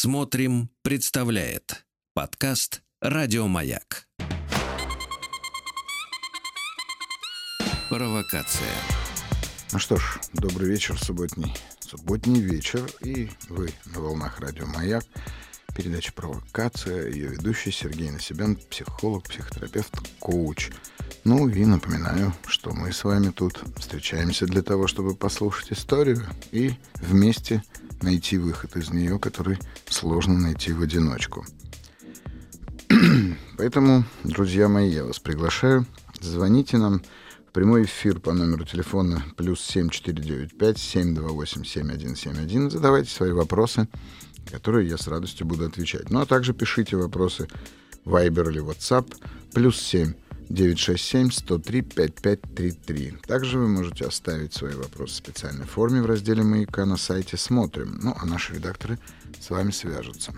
Смотрим, представляет подкаст Радиомаяк. Провокация. Ну что ж, добрый вечер, субботний. Субботний вечер, и вы на волнах Радио Маяк. Передача «Провокация», ее ведущий Сергей Насибян, психолог, психотерапевт, коуч. Ну и напоминаю, что мы с вами тут встречаемся для того, чтобы послушать историю и вместе найти выход из нее, который сложно найти в одиночку. Поэтому, друзья мои, я вас приглашаю. Звоните нам в прямой эфир по номеру телефона плюс 7495 728 7171. Задавайте свои вопросы, которые я с радостью буду отвечать. Ну а также пишите вопросы Viber или WhatsApp плюс 7 967 103 5533. Также вы можете оставить свои вопросы в специальной форме в разделе «Маяка» на сайте «Смотрим». Ну, а наши редакторы с вами свяжутся.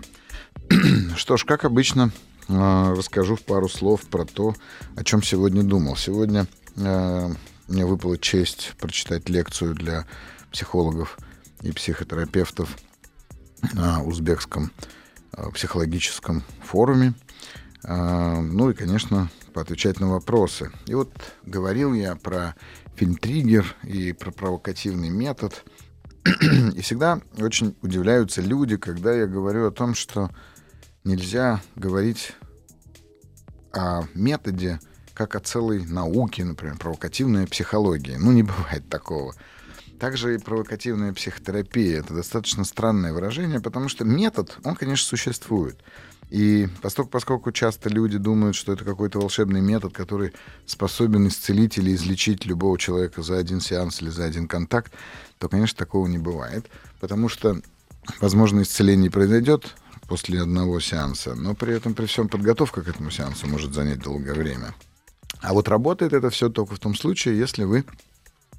Что ж, как обычно, а, расскажу в пару слов про то, о чем сегодня думал. Сегодня а, мне выпала честь прочитать лекцию для психологов и психотерапевтов на узбекском а, психологическом форуме. Ну и, конечно, поотвечать на вопросы. И вот говорил я про фильм «Триггер» и про провокативный метод. И всегда очень удивляются люди, когда я говорю о том, что нельзя говорить о методе как о целой науке, например, провокативная психология. Ну, не бывает такого. Также и провокативная психотерапия. Это достаточно странное выражение, потому что метод, он, конечно, существует. И поскольку, часто люди думают, что это какой-то волшебный метод, который способен исцелить или излечить любого человека за один сеанс или за один контакт, то, конечно, такого не бывает. Потому что, возможно, исцеление произойдет после одного сеанса, но при этом при всем подготовка к этому сеансу может занять долгое время. А вот работает это все только в том случае, если вы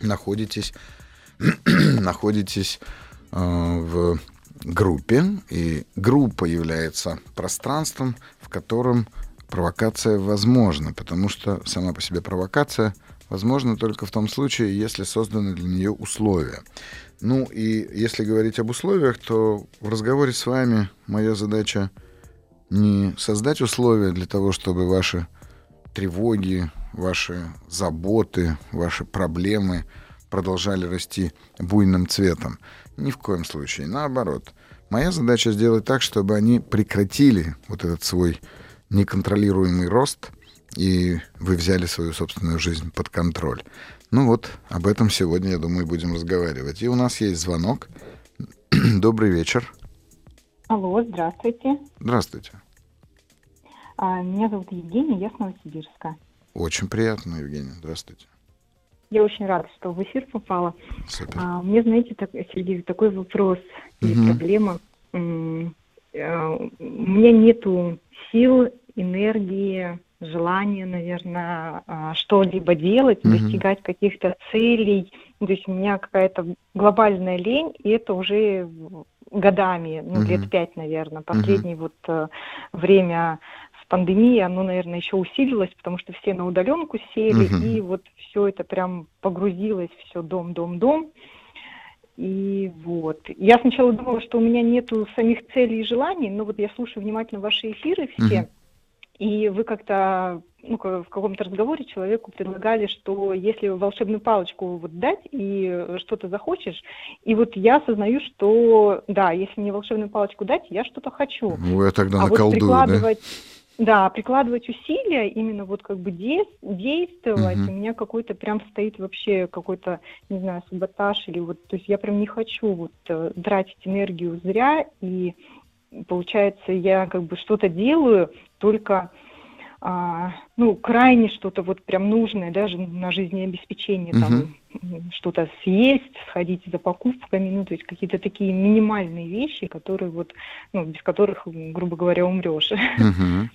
находитесь, находитесь э, в группе, и группа является пространством, в котором провокация возможна, потому что сама по себе провокация возможна только в том случае, если созданы для нее условия. Ну и если говорить об условиях, то в разговоре с вами моя задача не создать условия для того, чтобы ваши тревоги, ваши заботы, ваши проблемы продолжали расти буйным цветом. Ни в коем случае. Наоборот. Моя задача сделать так, чтобы они прекратили вот этот свой неконтролируемый рост, и вы взяли свою собственную жизнь под контроль. Ну вот, об этом сегодня, я думаю, будем разговаривать. И у нас есть звонок. Добрый вечер. Алло, здравствуйте. Здравствуйте. А, меня зовут Евгения, я с Новосибирска. Очень приятно, Евгения. Здравствуйте. Я очень рада, что в эфир попала. Супер. А, мне, знаете, так, Сергей, такой вопрос или Мгм. проблема. М, э, У меня нету сил, энергии, желания, наверное, а, что-либо делать, Мгм. достигать каких-то целей. То есть у меня какая-то глобальная лень, и это уже годами, ну, Мгм. лет пять, наверное. Последнее вот э, время с пандемией, оно, наверное, еще усилилось, потому что все на удаленку сели, Мгм. и вот все это прям погрузилось, все дом, дом, дом. И вот. Я сначала думала, что у меня нету самих целей и желаний, но вот я слушаю внимательно ваши эфиры все, Мгм. и вы как-то ну, в каком-то разговоре человеку предлагали, что если волшебную палочку вот дать и э, что-то захочешь, и вот я осознаю, что да, если мне волшебную палочку дать, я что-то хочу. Ну, я тогда а вот наколдую, да? прикладывать, да, прикладывать усилия, именно вот как бы действовать, Мгм. у меня какой-то прям стоит вообще какой-то, не знаю, саботаж или вот, то есть я прям не хочу вот э, тратить энергию зря, и получается я как бы что-то делаю, только а, ну, крайне что-то вот прям нужное, даже на жизнеобеспечение, там, м, что-то съесть, сходить за покупками, ну, то есть какие-то такие минимальные вещи, которые вот, ну, без которых, грубо говоря, умрешь. Мгм.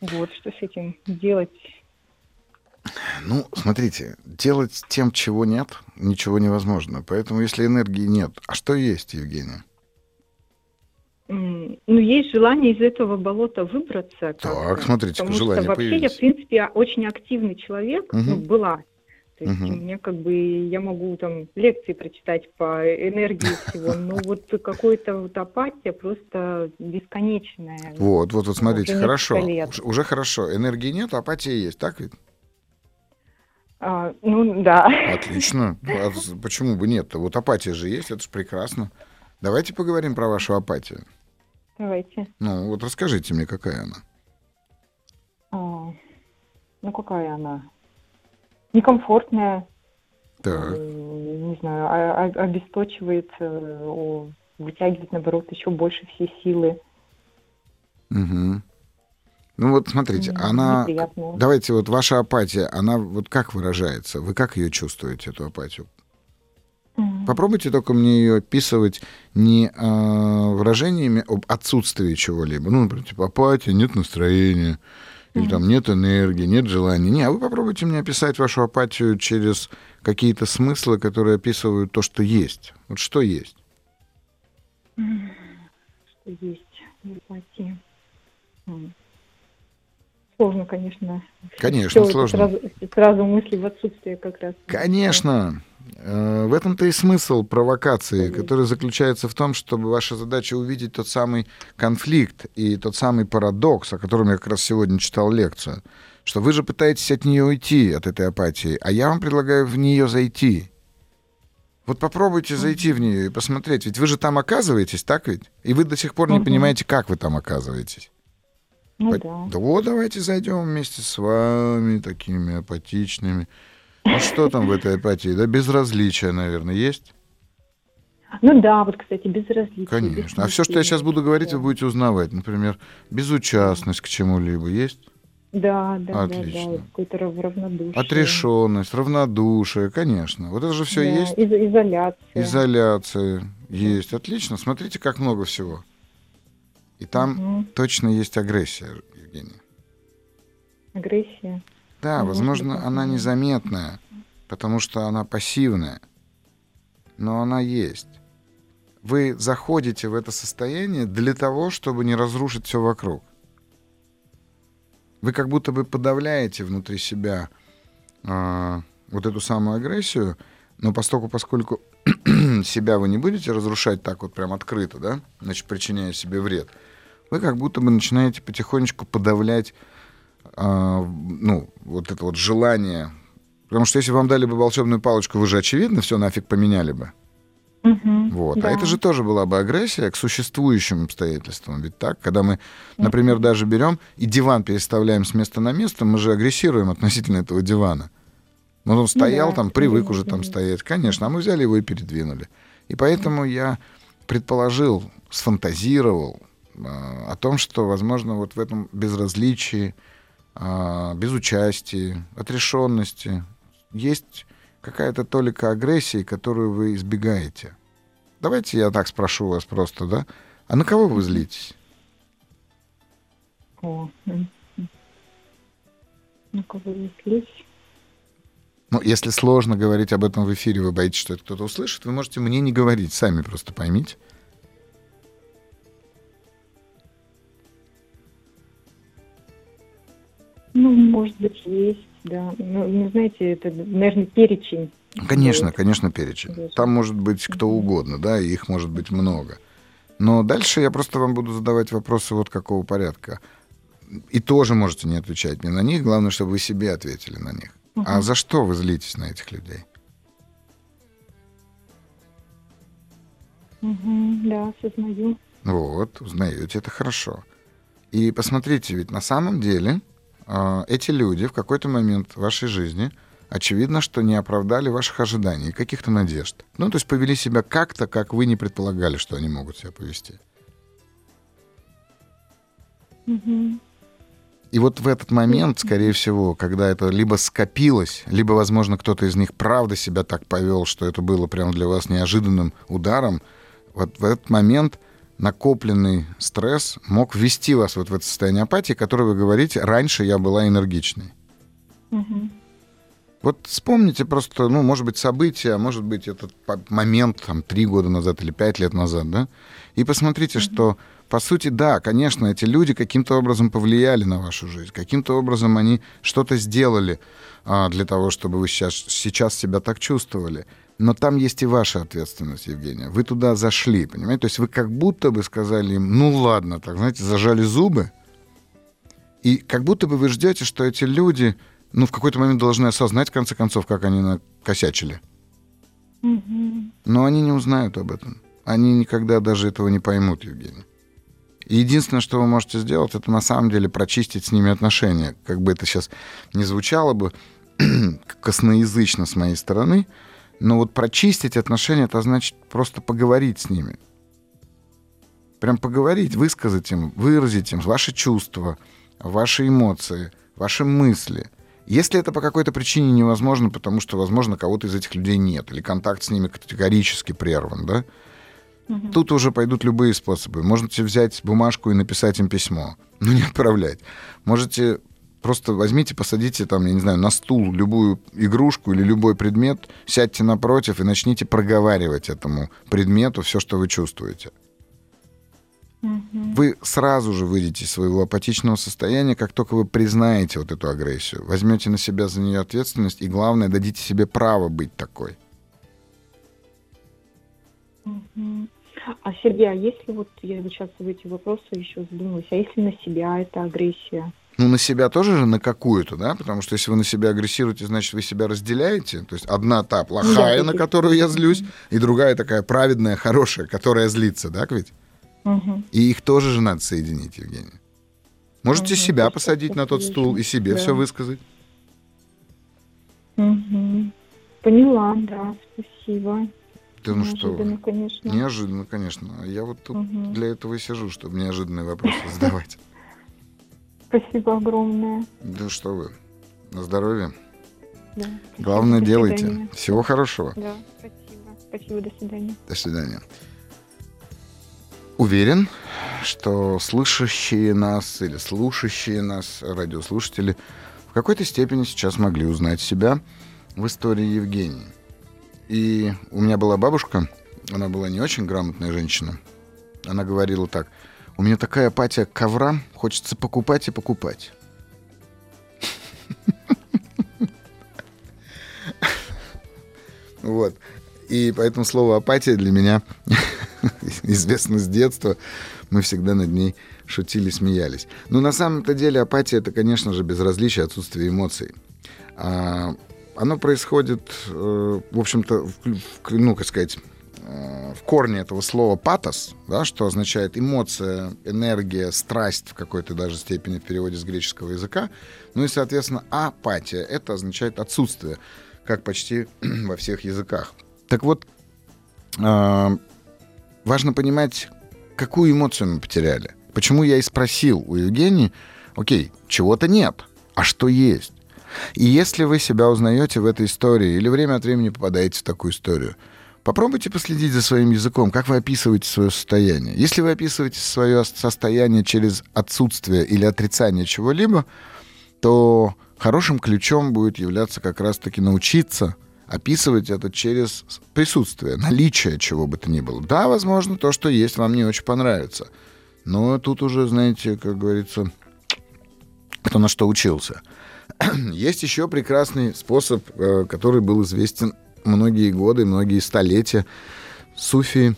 Вот, что с этим делать? Ну, смотрите, делать тем, чего нет, ничего невозможно. Поэтому, если энергии нет, а что есть, Евгения? Ну, есть желание из этого болота выбраться. Так, смотрите, потому желание что вообще я, появилось. в принципе, очень активный человек, ну, Мгм. была. То есть Мгм. у меня как бы я могу там лекции прочитать по энергии всего, но вот какой-то вот апатия просто бесконечная. Вот, вот, вот смотрите, хорошо. лет. Уж- Уже хорошо. Энергии нет, апатия есть, так ведь? А, ну да. Отлично. А почему бы нет? Вот апатия же есть, это же прекрасно. Давайте поговорим про вашу апатию. Давайте. Ну, вот расскажите мне, какая она. А, ну какая она? Некомфортная, Так. э, не знаю, а- а- обесточивает, э, вытягивает наоборот еще больше все силы. Мгм. Ну вот смотрите, она... неприятная. Давайте вот ваша апатия, она вот как выражается? Вы как ее чувствуете, эту апатию? Попробуйте только мне ее описывать не а, выражениями об отсутствии чего-либо. Ну, например, типа апатия, нет настроения, или там нет энергии, нет желания. Не, а вы попробуйте мне описать вашу апатию через какие-то смыслы, которые описывают то, что есть. Вот что есть. что есть в апатии. Сложно, конечно. Конечно, это сложно. Сразу, сразу мысли в отсутствие как раз. Конечно. Э, В этом-то и смысл провокации, который заключается в том, чтобы ваша задача увидеть тот самый конфликт и тот самый парадокс, о котором я как раз сегодня читал лекцию, что вы же пытаетесь от нее уйти, от этой апатии, а я вам предлагаю в нее зайти. Вот попробуйте зайти в нее и посмотреть, ведь вы же там оказываетесь, так ведь? И вы до сих пор не понимаете, как вы там оказываетесь. Ну По- да. Да вот давайте зайдем вместе с вами, такими апатичными. Ну что там в этой апатии? Да безразличие, наверное, есть? Ну да, вот, кстати, безразличие. Конечно. А все, что я сейчас буду говорить, вы будете узнавать. Например, безучастность к чему-либо есть? Да, да, да, Отлично. да, вот какое-то рав- равнодушие. Отрешенность, равнодушие, конечно. Вот это же все Да, есть. из- изоляция. Изоляция есть. Отлично. Смотрите, как много всего. И там Мгм. точно есть агрессия, Евгения. Агрессия. Да, Ну, возможно, она незаметная, потому что она пассивная, но она есть. Вы заходите в это состояние для того, чтобы не разрушить все вокруг. Вы как будто бы подавляете внутри себя а, вот эту самую агрессию, но поскольку, поскольку себя вы не будете разрушать так вот прям открыто, да, значит, причиняя себе вред, вы как будто бы начинаете потихонечку подавлять а, ну, вот это вот желание. Потому что если вам дали бы волшебную палочку, вы же, очевидно, все нафиг поменяли бы. Мгм, Вот. да. А это же тоже была бы агрессия к существующим обстоятельствам. Ведь так, когда мы, например, даже берем и диван переставляем с места на место, мы же агрессируем относительно этого дивана. Ну, он стоял да, там, привык уже там стоять. Конечно, а мы взяли его и передвинули. И поэтому я предположил, сфантазировал а, о том, что, возможно, вот в этом безразличии, а, безучастии, отрешенности есть какая-то толика агрессии, которую вы избегаете. Давайте я так спрошу вас просто, да? А на кого вы злитесь? О. Ну, кого я злюсь? Ну, если сложно говорить об этом в эфире, вы боитесь, что это кто-то услышит, вы можете мне не говорить, сами просто поймите. Ну, может быть, есть, да. Ну, не знаете, это, наверное, перечень. Конечно, конечно, перечень. Там может быть кто угодно, да, и их может быть много. Но дальше я просто вам буду задавать вопросы вот какого порядка. И тоже можете не отвечать мне на них. Главное, чтобы вы себе ответили на них. А Мгм. за что вы злитесь на этих людей? Мгм, да, осознаю. Вот, узнаете, это хорошо. И посмотрите, ведь на самом деле а, эти люди в какой-то момент вашей жизни, очевидно, что не оправдали ваших ожиданий и каких-то надежд. Ну, то есть повели себя как-то, как вы не предполагали, что они могут себя повести. И вот в этот момент, скорее всего, когда это либо скопилось, либо, возможно, кто-то из них правда себя так повел, что это было прямо для вас неожиданным ударом, вот в этот момент накопленный стресс мог ввести вас вот в это состояние апатии, которое вы говорите, раньше я была энергичной. Мгм. Вот вспомните просто, ну, может быть, события, а может быть, этот момент там три года назад или пять лет назад, да, и посмотрите, что по сути, да, конечно, эти люди каким-то образом повлияли на вашу жизнь, каким-то образом они что-то сделали а, для того, чтобы вы сейчас, сейчас себя так чувствовали. Но там есть и ваша ответственность, Евгения. Вы туда зашли, понимаете? То есть вы как будто бы сказали им, ну ладно, так, знаете, зажали зубы, и как будто бы вы ждете, что эти люди, ну, в какой-то момент должны осознать, в конце концов, как они накосячили. Но они не узнают об этом. Они никогда даже этого не поймут, Евгений. И единственное, что вы можете сделать, это на самом деле прочистить с ними отношения. Как бы это сейчас не звучало бы косноязычно с моей стороны, но вот прочистить отношения, это значит просто поговорить с ними. Прям поговорить, высказать им, выразить им ваши чувства, ваши эмоции, ваши мысли. Если это по какой-то причине невозможно, потому что, возможно, кого-то из этих людей нет, или контакт с ними категорически прерван, да, угу. тут уже пойдут любые способы. Можете взять бумажку и написать им письмо, но не отправлять. Можете Просто возьмите, посадите там, я не знаю, на стул любую игрушку или любой предмет, сядьте напротив и начните проговаривать этому предмету все, что вы чувствуете. Вы сразу же выйдете из своего апатичного состояния, как только вы признаете вот эту агрессию, возьмете на себя за нее ответственность и, главное, дадите себе право быть такой. А, Сергей, а если вот я сейчас в эти вопросы еще задумалась, а если на себя это агрессия? Ну, на себя тоже же на какую-то, да? Потому что если вы на себя агрессируете, значит, вы себя разделяете. То есть одна та плохая, на которую я злюсь, и другая такая праведная, хорошая, которая злится, да, ведь? Угу. И их тоже же надо соединить, Евгения. Можете угу. себя посадить на тот стул и себе да. все высказать. Угу. Поняла, да, спасибо. Да ну что конечно. Неожиданно, конечно. Я вот тут угу. для этого и сижу, чтобы неожиданные вопросы задавать. Спасибо огромное. Да что вы. На здоровье. Да. Главное, до делайте. Свидания. Всего хорошего. Да, спасибо. Спасибо, до свидания. До свидания. Уверен, что слышащие нас или слушающие нас радиослушатели в какой-то степени сейчас могли узнать себя в истории Евгении. И у меня была бабушка, она была не очень грамотная женщина. Она говорила так – у меня такая апатия к коврам, хочется покупать и покупать. Вот. И поэтому слово апатия для меня известно с детства. Мы всегда над ней шутили, смеялись. Но на самом-то деле апатия это, конечно же, безразличие, отсутствие эмоций. А, оно происходит, э, в общем-то, ну, как сказать, Э, в корне этого слова патос, да, что означает эмоция, энергия, страсть в какой-то даже степени в переводе с греческого языка. Ну и, соответственно, апатия — это означает отсутствие, как почти во всех языках. Так вот, э, важно понимать, какую эмоцию мы потеряли. Почему я и спросил у Евгении, окей, чего-то нет, а что есть? И если вы себя узнаете в этой истории или время от времени попадаете в такую историю — Попробуйте последить за своим языком, как вы описываете свое состояние. Если вы описываете свое состояние через отсутствие или отрицание чего-либо, то хорошим ключом будет являться как раз-таки научиться описывать это через присутствие, наличие чего бы то ни было. Да, возможно, то, что есть, вам не очень понравится. Но тут уже, знаете, как говорится, кто на что учился. Есть еще прекрасный способ, э, который был известен многие годы, многие столетия суфи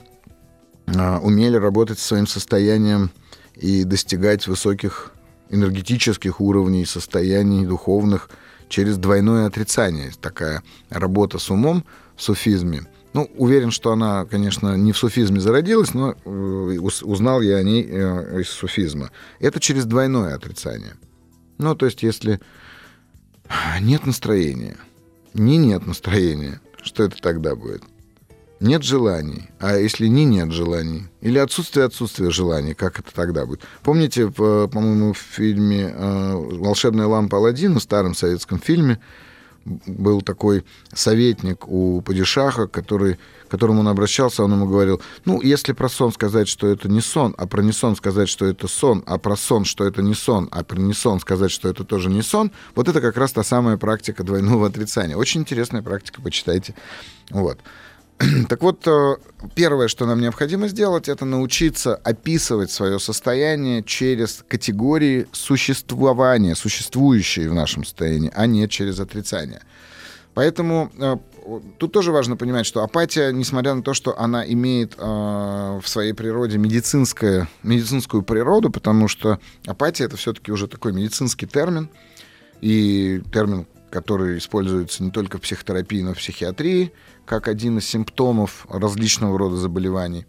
а, умели работать со своим состоянием и достигать высоких энергетических уровней, состояний духовных через двойное отрицание. Такая работа с умом в суфизме. Ну, уверен, что она, конечно, не в суфизме зародилась, но э, узнал я о ней э, из суфизма. Это через двойное отрицание. Ну, то есть, если нет настроения, не нет настроения, что это тогда будет? Нет желаний. А если не нет желаний? Или отсутствие отсутствия желаний, как это тогда будет? Помните, по-моему, в фильме э, «Волшебная лампа Алладина», старом советском фильме, был такой советник у падишаха, который, к которому он обращался, он ему говорил, ну, если про сон сказать, что это не сон, а про не сон сказать, что это сон, а про сон, что это не сон, а про не сон сказать, что это тоже не сон, вот это как раз та самая практика двойного отрицания. Очень интересная практика, почитайте. Вот. Так вот, э, первое, что нам необходимо сделать, это научиться описывать свое состояние через категории существования, существующие в нашем состоянии, а не через отрицание. Поэтому э, тут тоже важно понимать, что апатия, несмотря на то, что она имеет э, в своей природе медицинское, медицинскую природу, потому что апатия это все-таки уже такой медицинский термин, и термин, который используется не только в психотерапии, но и в психиатрии, как один из симптомов различного рода заболеваний.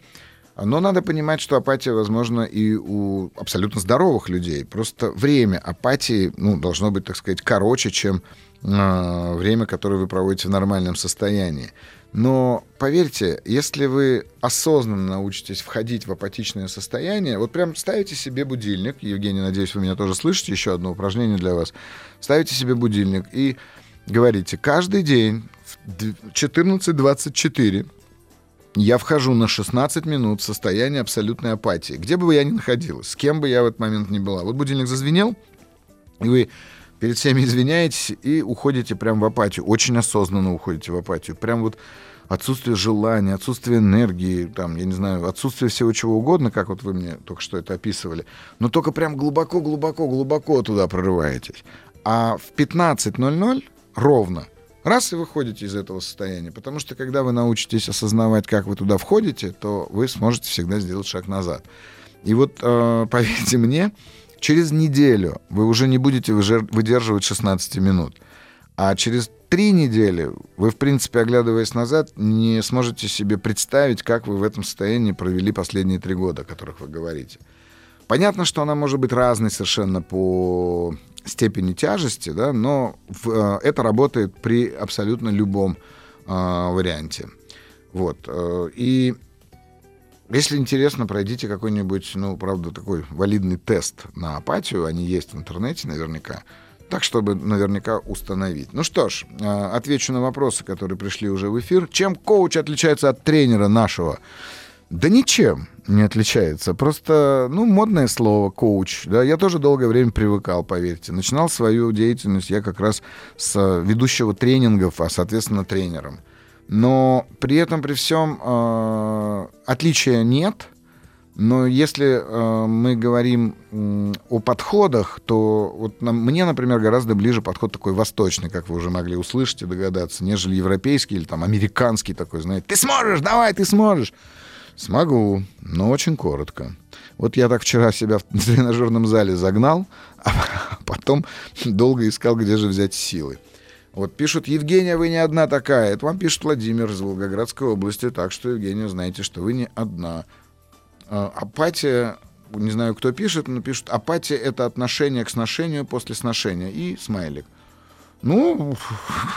Но надо понимать, что апатия возможна и у абсолютно здоровых людей. Просто время апатии ну, должно быть, так сказать, короче, чем э, время, которое вы проводите в нормальном состоянии. Но поверьте, если вы осознанно научитесь входить в апатичное состояние, вот прям ставите себе будильник, Евгений, надеюсь, вы меня тоже слышите, еще одно упражнение для вас, ставите себе будильник и говорите, каждый день в 14.24 я вхожу на 16 минут в состояние абсолютной апатии. Где бы я ни находилась, с кем бы я в этот момент ни была. Вот будильник зазвенел, и вы перед всеми извиняетесь и уходите прям в апатию. Очень осознанно уходите в апатию. Прям вот отсутствие желания, отсутствие энергии, там, я не знаю, отсутствие всего чего угодно, как вот вы мне только что это описывали, но только прям глубоко-глубоко-глубоко туда прорываетесь. А в 15.00 ровно Раз и выходите из этого состояния. Потому что когда вы научитесь осознавать, как вы туда входите, то вы сможете всегда сделать шаг назад. И вот, э, поверьте мне, через неделю вы уже не будете выдерживать 16 минут. А через три недели вы, в принципе, оглядываясь назад, не сможете себе представить, как вы в этом состоянии провели последние три года, о которых вы говорите. Понятно, что она может быть разной совершенно по степени тяжести, да, но в, э, это работает при абсолютно любом э, варианте. Вот. Э, и если интересно, пройдите какой-нибудь, ну, правда, такой валидный тест на апатию. Они есть в интернете наверняка. Так, чтобы наверняка установить. Ну что ж, э, отвечу на вопросы, которые пришли уже в эфир. Чем коуч отличается от тренера нашего? Да ничем не отличается. Просто, ну, модное слово коуч. Да, я тоже долгое время привыкал, поверьте. Начинал свою деятельность я как раз с ведущего тренингов, а, соответственно, тренером. Но при этом, при всем, э, отличия нет. Но если э, мы говорим э, о подходах, то вот нам, мне, например, гораздо ближе подход такой восточный, как вы уже могли услышать и догадаться, нежели европейский или там американский такой, знаете, ты сможешь, давай, ты сможешь. Смогу, но очень коротко. Вот я так вчера себя в тренажерном зале загнал, а потом долго искал, где же взять силы. Вот пишут, Евгения, вы не одна такая. Это вам пишет Владимир из Волгоградской области. Так что, Евгения, знаете, что вы не одна. А, апатия, не знаю, кто пишет, но пишут, апатия — это отношение к сношению после сношения. И смайлик. Ну,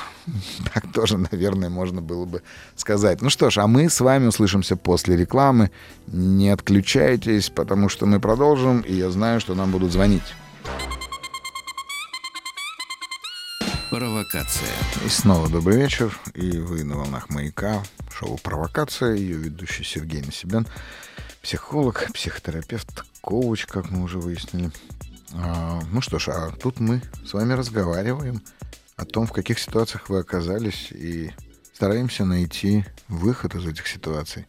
так тоже, наверное, можно было бы сказать. Ну что ж, а мы с вами услышимся после рекламы. Не отключайтесь, потому что мы продолжим, и я знаю, что нам будут звонить. Провокация. И снова добрый вечер. И вы на волнах маяка. Шоу «Провокация». Ее ведущий Сергей Насибян. Психолог, психотерапевт, коуч, как мы уже выяснили. А, ну что ж, а тут мы с вами разговариваем о том, в каких ситуациях вы оказались, и стараемся найти выход из этих ситуаций.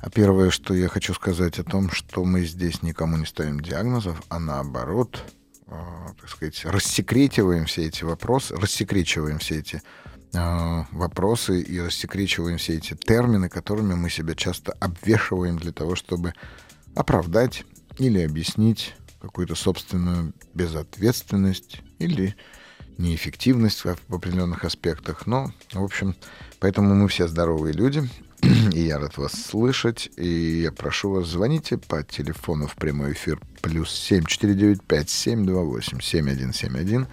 А первое, что я хочу сказать о том, что мы здесь никому не ставим диагнозов, а наоборот, так сказать, рассекретиваем все эти вопросы, рассекречиваем все эти э, вопросы и рассекречиваем все эти термины, которыми мы себя часто обвешиваем для того, чтобы оправдать или объяснить какую-то собственную безответственность или неэффективность в определенных аспектах. Но, в общем, поэтому мы все здоровые люди, и я рад вас слышать. И я прошу вас, звоните по телефону в прямой эфир плюс 7495-728-7171.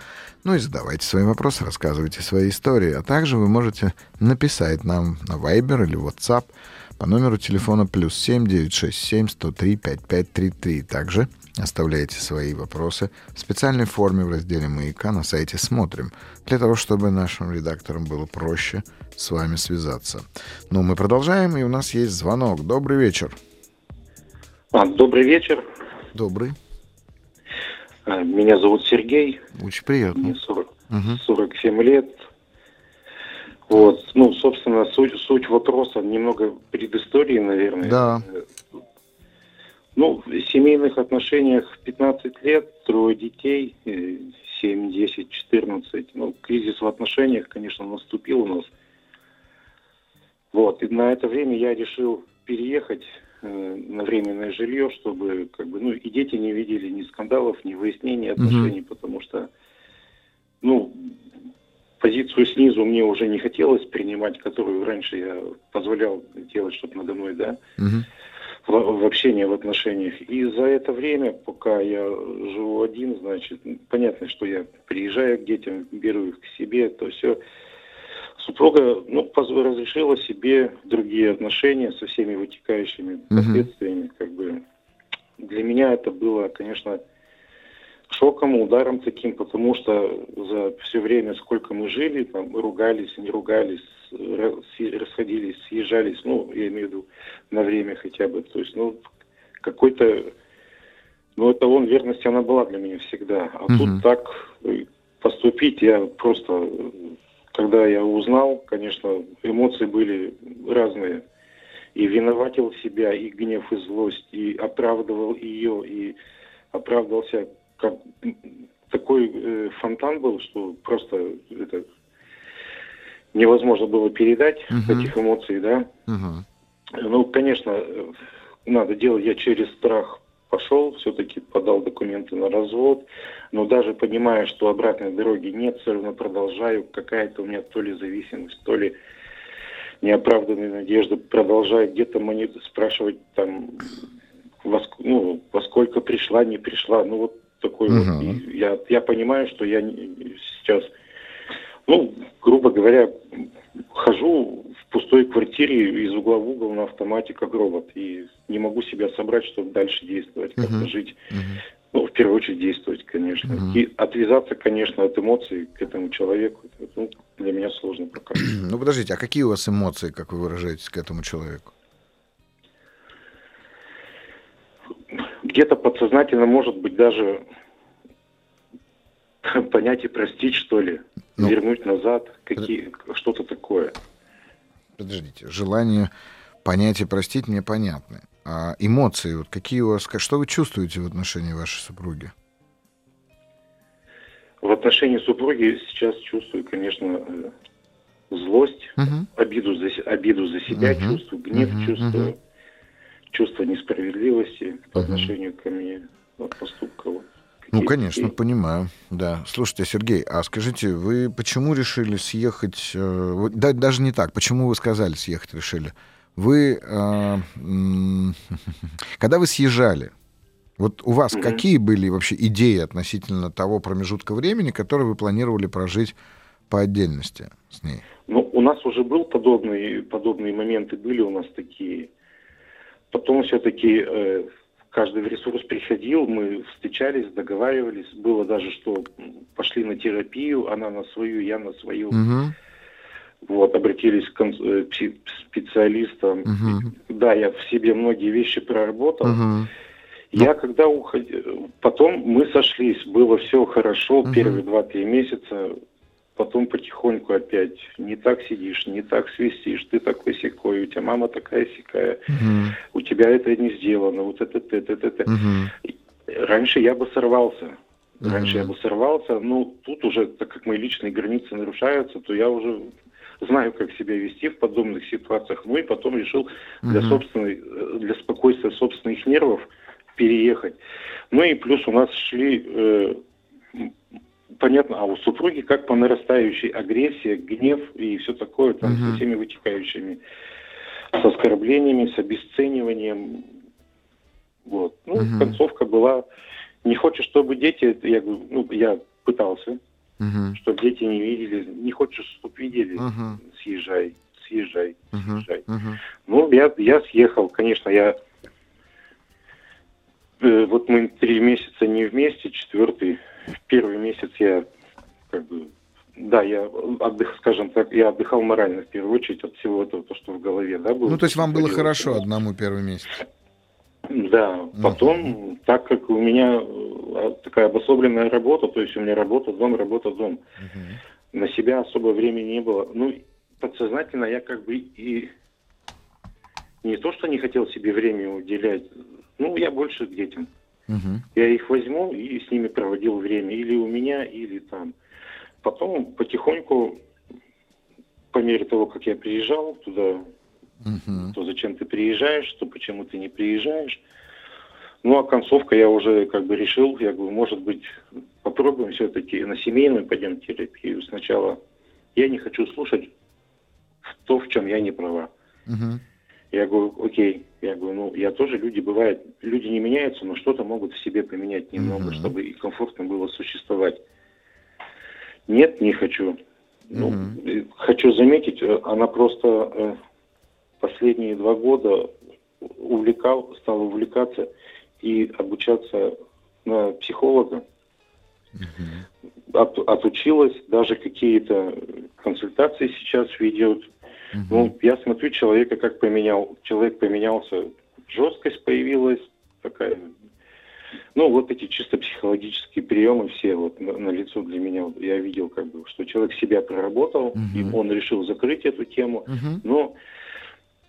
Ну и задавайте свои вопросы, рассказывайте свои истории. А также вы можете написать нам на Viber или WhatsApp по номеру телефона плюс 7 967 103 5533. Также Оставляйте свои вопросы в специальной форме в разделе «Маяка» на сайте «Смотрим», для того, чтобы нашим редакторам было проще с вами связаться. Ну, мы продолжаем, и у нас есть звонок. Добрый вечер. А, добрый вечер. Добрый. А, меня зовут Сергей. Очень приятно. Мне 40, угу. 47 лет. Вот, ну, собственно, суть, суть вопроса немного предыстории, наверное. Да. Ну, в семейных отношениях 15 лет, трое детей, 7, 10, 14. Ну, кризис в отношениях, конечно, наступил у нас. Вот, и на это время я решил переехать э, на временное жилье, чтобы как бы, ну, и дети не видели ни скандалов, ни выяснений отношений, mm-hmm. потому что, ну, позицию снизу мне уже не хотелось принимать, которую раньше я позволял делать что-то надо мной, да, mm-hmm. В, в общении, в отношениях. И за это время, пока я живу один, значит, понятно, что я приезжаю к детям, беру их к себе, то все Супруга ну, разрешила себе другие отношения со всеми вытекающими последствиями. Угу. Как бы. Для меня это было, конечно, шоком, ударом таким, потому что за все время, сколько мы жили, там, ругались, не ругались, расходились, съезжались, ну, я имею в виду на время хотя бы. То есть, ну, какой-то, ну, это он верности она была для меня всегда. А угу. тут так э, поступить, я просто когда я узнал, конечно, эмоции были разные. И виноватил себя, и гнев, и злость, и оправдывал ее, и оправдывался как такой э, фонтан был, что просто это невозможно было передать uh-huh. этих эмоций, да. Uh-huh. Ну, конечно, надо делать я через страх пошел, все-таки подал документы на развод, но даже понимая, что обратной дороги нет, все равно продолжаю, какая-то у меня то ли зависимость, то ли неоправданные надежды, продолжаю где-то монет спрашивать там, во, ну, во сколько пришла, не пришла, ну вот такой uh-huh. вот. И я, я понимаю, что я сейчас, ну, грубо говоря, хожу в пустой квартире из угла в угол на автомате, как робот, и не могу себя собрать, чтобы дальше действовать, как-то uh-huh. жить. Uh-huh. Ну, в первую очередь действовать, конечно. Uh-huh. И отвязаться, конечно, от эмоций к этому человеку, ну, для меня сложно пока. Ну, подождите, а какие у вас эмоции, как вы выражаетесь, к этому человеку? Где-то подсознательно, может быть, даже понять и простить, что ли, ну, вернуть назад, какие, что-то такое. Подождите, желание понять и простить мне понятны. А эмоции, вот какие у вас, что вы чувствуете в отношении вашей супруги? В отношении супруги сейчас чувствую, конечно, э, злость, угу. обиду, за, обиду за себя угу. чувствую, гнев угу. чувствую, угу. чувство несправедливости по угу. отношению ко мне, поступка. Ну, конечно, понимаю, да. Слушайте, Сергей, а скажите, вы почему решили съехать, э, да, даже не так, почему вы сказали съехать решили? Вы, э, когда вы съезжали, вот у вас mm-hmm. какие были вообще идеи относительно того промежутка времени, который вы планировали прожить по отдельности с ней? Ну, у нас уже был подобные, подобные моменты, были у нас такие. Потом все-таки э, каждый ресурс приходил, мы встречались, договаривались. Было даже, что пошли на терапию, она на свою, я на свою. Угу. Вот, обратились к э, специалистам. Угу. Да, я в себе многие вещи проработал. Угу. Я когда уходил, потом мы сошлись, было все хорошо, угу. первые два-три месяца потом потихоньку опять не так сидишь, не так свистишь, ты такой секой, у тебя мама такая сякая, угу. у тебя это не сделано, вот это, это, это, это. Угу. Раньше я бы сорвался. Раньше uh я бы сорвался, ну, тут уже, так как мои личные границы нарушаются, то я уже знаю, как себя вести в подобных ситуациях. Ну и потом решил для собственной, для спокойствия собственных нервов переехать. Ну и плюс у нас шли э, понятно, а у супруги как по нарастающей агрессия, гнев и все такое, там, uh-huh. со всеми вытекающими, с оскорблениями, с обесцениванием. Вот. Ну, uh-huh. концовка была, не хочешь, чтобы дети, я говорю, ну, я пытался, uh-huh. чтобы дети не видели, не хочешь, чтобы видели, uh-huh. съезжай, съезжай, uh-huh. съезжай. Uh-huh. Ну, я, я съехал, конечно, я э, вот мы три месяца не вместе, четвертый первый месяц я как бы да, я отдых, скажем так, я отдыхал морально в первую очередь от всего этого, то, что в голове, да, было. Ну, то есть вам было хорошо одному первый месяц? Да, потом, uh-huh. так как у меня э, такая обособленная работа, то есть у меня работа, дом, работа, дом, uh-huh. на себя особо времени не было. Ну, подсознательно я как бы и не то, что не хотел себе время уделять, ну, я больше к детям. Мгм. Я их возьму и с ними проводил время. Или у меня, или там. Потом потихоньку, по мере того, как я приезжал туда, Мгм. то зачем ты приезжаешь, то почему ты не приезжаешь. Ну, а концовка я уже как бы решил, я говорю, может быть, попробуем все-таки на семейную пойдем терапию. Сначала я не хочу слушать то, в чем я не права. Мгм. Я говорю, окей. Я говорю, ну, я тоже, люди бывают, люди не меняются, но что-то могут в себе поменять немного, Мгм. чтобы и комфортно было существовать. Нет, не хочу. Ну, хочу заметить, э, она просто э, последние два года увлекал, стала увлекаться и обучаться на психолога. Мгм. От- отучилась, даже какие-то консультации сейчас ведет. Мгм. Ну, я смотрю человека, как поменял. Человек поменялся, жесткость появилась такая. Ну, вот эти чисто психологические приемы все вот на, на лицо для меня. Я видел, как бы, что человек себя проработал, и Мгм. он решил закрыть эту тему. Мгм. Но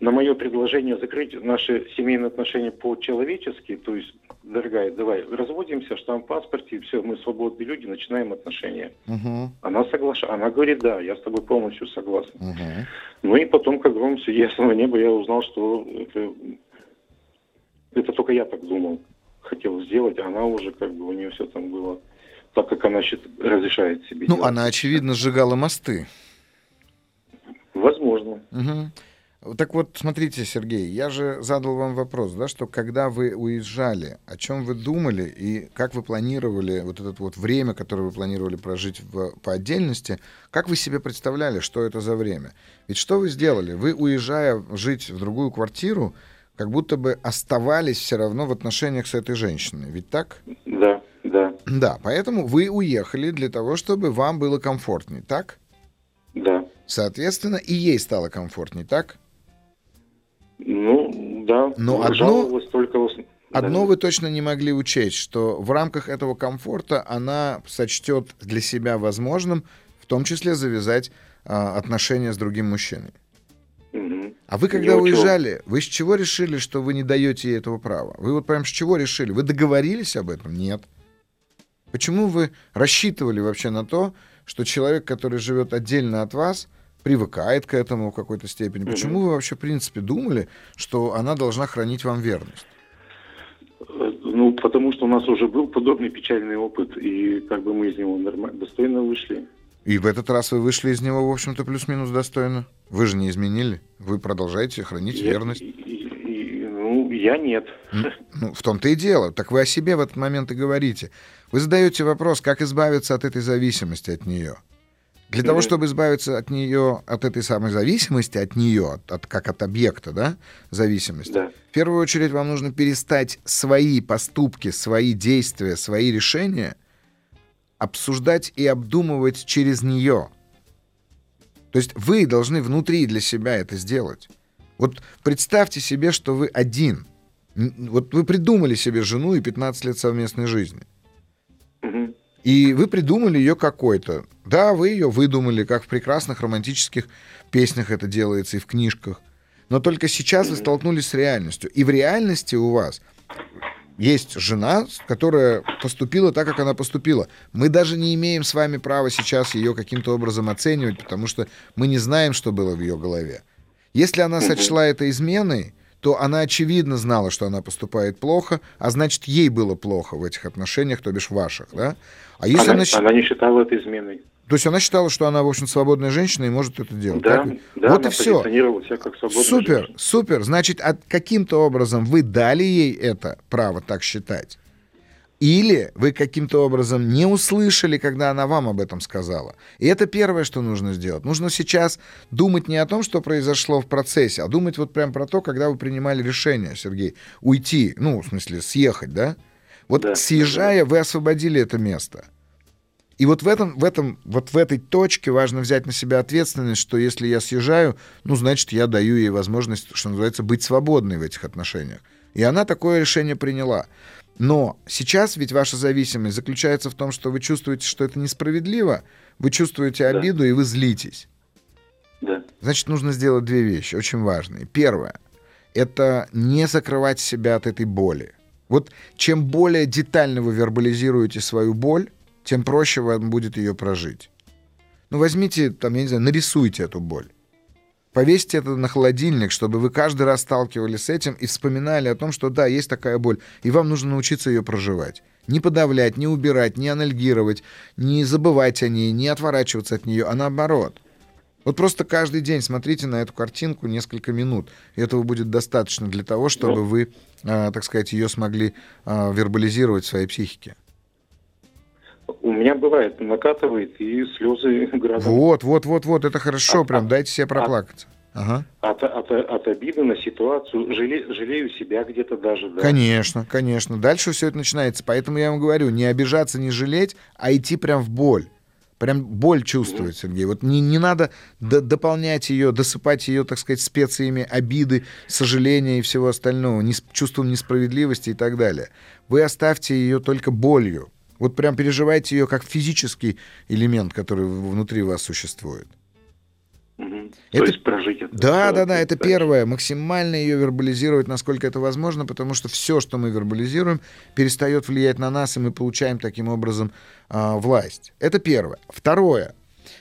на мое предложение закрыть наши семейные отношения по-человечески, то есть, дорогая, давай разводимся, штамп в паспорте, все, мы свободные люди, начинаем отношения. Мгм. Она соглашается, она говорит, да, я с тобой полностью согласна. Мгм. Ну и потом, как гром среди ясного неба, я узнал, что это, это только я так думал, хотел сделать, а она уже как бы у нее все там было так, как она счит- разрешает себе Ну, делать. она, очевидно, сжигала мосты. Возможно. Мгм. Так вот, смотрите, Сергей, я же задал вам вопрос, да, что когда вы уезжали, о чем вы думали и как вы планировали вот это вот время, которое вы планировали прожить в- по отдельности, как вы себе представляли, что это за время? Ведь что вы сделали? Вы, уезжая жить в другую квартиру, как будто бы оставались все равно в отношениях с этой женщиной. Ведь так? Да, да, Да, поэтому вы уехали для того, чтобы вам было комфортней, так? да. Соответственно, и ей стало комфортней, так? Ну, да. Но одно- Жаловалась только... Одно да. вы точно не могли учесть, что в рамках этого комфорта она сочтет для себя возможным, в том числе завязать а, отношения с другим мужчиной. А вы когда учел. уезжали, вы с чего решили, что вы не даете ей этого права? Вы вот прям с чего решили? Вы договорились об этом? Нет. Почему вы рассчитывали вообще на то, что человек, который живет отдельно от вас, привыкает к этому в какой-то степени? Мгм. Почему вы вообще, в принципе, думали, что она должна хранить вам верность? Э, Ну, потому что у нас уже был подобный печальный опыт, и как бы мы из него нормально, достойно вышли. И в этот раз вы вышли из него, в общем-то, плюс-минус достойно. Вы же не изменили. Вы продолжаете хранить Я- верность. и- и- и- ну, я нет. Ну, в том-то и дело. Так вы о себе в этот момент и говорите. Вы задаете вопрос, как избавиться от этой зависимости от нее. Для того, Мгм. чтобы избавиться от нее, от этой самой зависимости, от нее, от, от- как от объекта, да, зависимости, Да. в первую очередь вам нужно перестать свои поступки, свои действия, свои решения обсуждать и обдумывать через нее. То есть вы должны внутри для себя это сделать. Вот представьте себе, что вы один. Вот вы придумали себе жену и 15 лет совместной жизни. Мгм. И вы придумали ее какой-то. Да, вы ее выдумали, как в прекрасных романтических песнях это делается и в книжках. Но только сейчас вы столкнулись с реальностью. И в реальности у вас есть жена, которая поступила так, как она поступила. Мы даже не имеем с вами права сейчас ее каким-то образом оценивать, потому что мы не знаем, что было в ее голове. Если она сочла это изменой, то она очевидно знала, что она поступает плохо, а значит, ей было плохо в этих отношениях, то бишь ваших, да? А если она, она, она не считала это изменой. То есть она считала, что она, в общем, свободная женщина и может это делать. Да, так да, вот и все. себя как Супер, женщина. супер. Значит, от каким-то образом вы дали ей это право так считать. Или вы каким-то образом не услышали, когда она вам об этом сказала. И это первое, что нужно сделать. Нужно сейчас думать не о том, что произошло в процессе, а думать вот прям про то, когда вы принимали решение, Сергей, уйти, ну, в смысле, съехать, да? Вот Да, съезжая, вы освободили это место. И вот в этом, в этом, вот в этой точке важно взять на себя ответственность, что если я съезжаю, ну, значит, я даю ей возможность, что называется, быть свободной в этих отношениях. И она такое решение приняла. Но сейчас ведь ваша зависимость заключается в том, что вы чувствуете, что это несправедливо, вы чувствуете Да. обиду и вы злитесь. Да. Значит, нужно сделать две вещи, очень важные. Первое — это не закрывать себя от этой боли. Вот чем более детально вы вербализируете свою боль, тем проще вам будет ее прожить. Ну, возьмите, там, я не знаю, нарисуйте эту боль. Повесьте это на холодильник, чтобы вы каждый раз сталкивались с этим и вспоминали о том, что да, есть такая боль, и вам нужно научиться ее проживать. Не подавлять, не убирать, не анальгировать, не забывать о ней, не отворачиваться от нее, а наоборот. Вот просто каждый день смотрите на эту картинку несколько минут. И этого будет достаточно для того, чтобы ну. вы, э, так сказать, ее смогли э, вербализировать в своей психике. У меня бывает, накатывает и слезы градом. Вот, вот, вот, вот, это хорошо, от, прям дайте себе проплакаться. От, ага. от, от, от обиды на ситуацию, жале, жалею себя где-то даже. Да. Конечно, конечно. Дальше все это начинается. Поэтому я вам говорю, не обижаться, не жалеть, а идти прям в боль. Прям боль чувствовать, Сергей. Вот не, не надо д- дополнять ее, досыпать ее, так сказать, специями обиды, сожаления и всего остального, не, чувством несправедливости и так далее. Вы оставьте ее только болью. Вот прям переживайте ее как физический элемент, который внутри вас существует. Угу. Это... То есть прожить это. Да, да, да, это дальше. первое. Максимально ее вербализировать, насколько это возможно, потому что все, что мы вербализируем, перестает влиять на нас, и мы получаем таким образом э, власть. Это первое. Второе.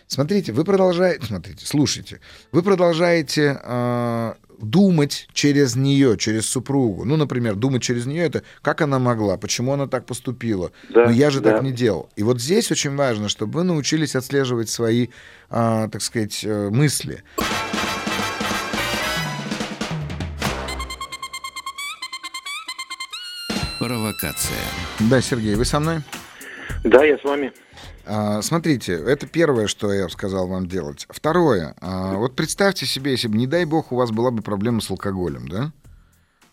Смотрите, вы продолжаете, смотрите, слушайте, вы продолжаете э, думать через нее, через супругу. Ну, например, думать через нее это как она могла, почему она так поступила. Да, Но я же да. так не делал. И вот здесь очень важно, чтобы вы научились отслеживать свои, а, так сказать, э, мысли. Провокация. Да, Сергей, вы со мной? Да, я с вами. А, смотрите, это первое, что я сказал вам делать. Второе, а, вот представьте себе, если бы, не дай бог, у вас была бы проблема с алкоголем, да?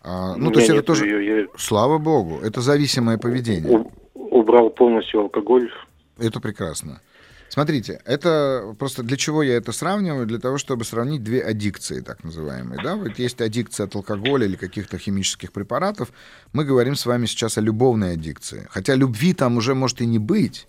А, ну, то есть это тоже... Ее, я... Слава богу, это зависимое поведение. убрал полностью алкоголь. Это прекрасно. Смотрите, это просто для чего я это сравниваю? Для того, чтобы сравнить две аддикции, так называемые. Да? Вот есть аддикция от алкоголя или каких-то химических препаратов. Мы говорим с вами сейчас о любовной аддикции. Хотя любви там уже может и не быть.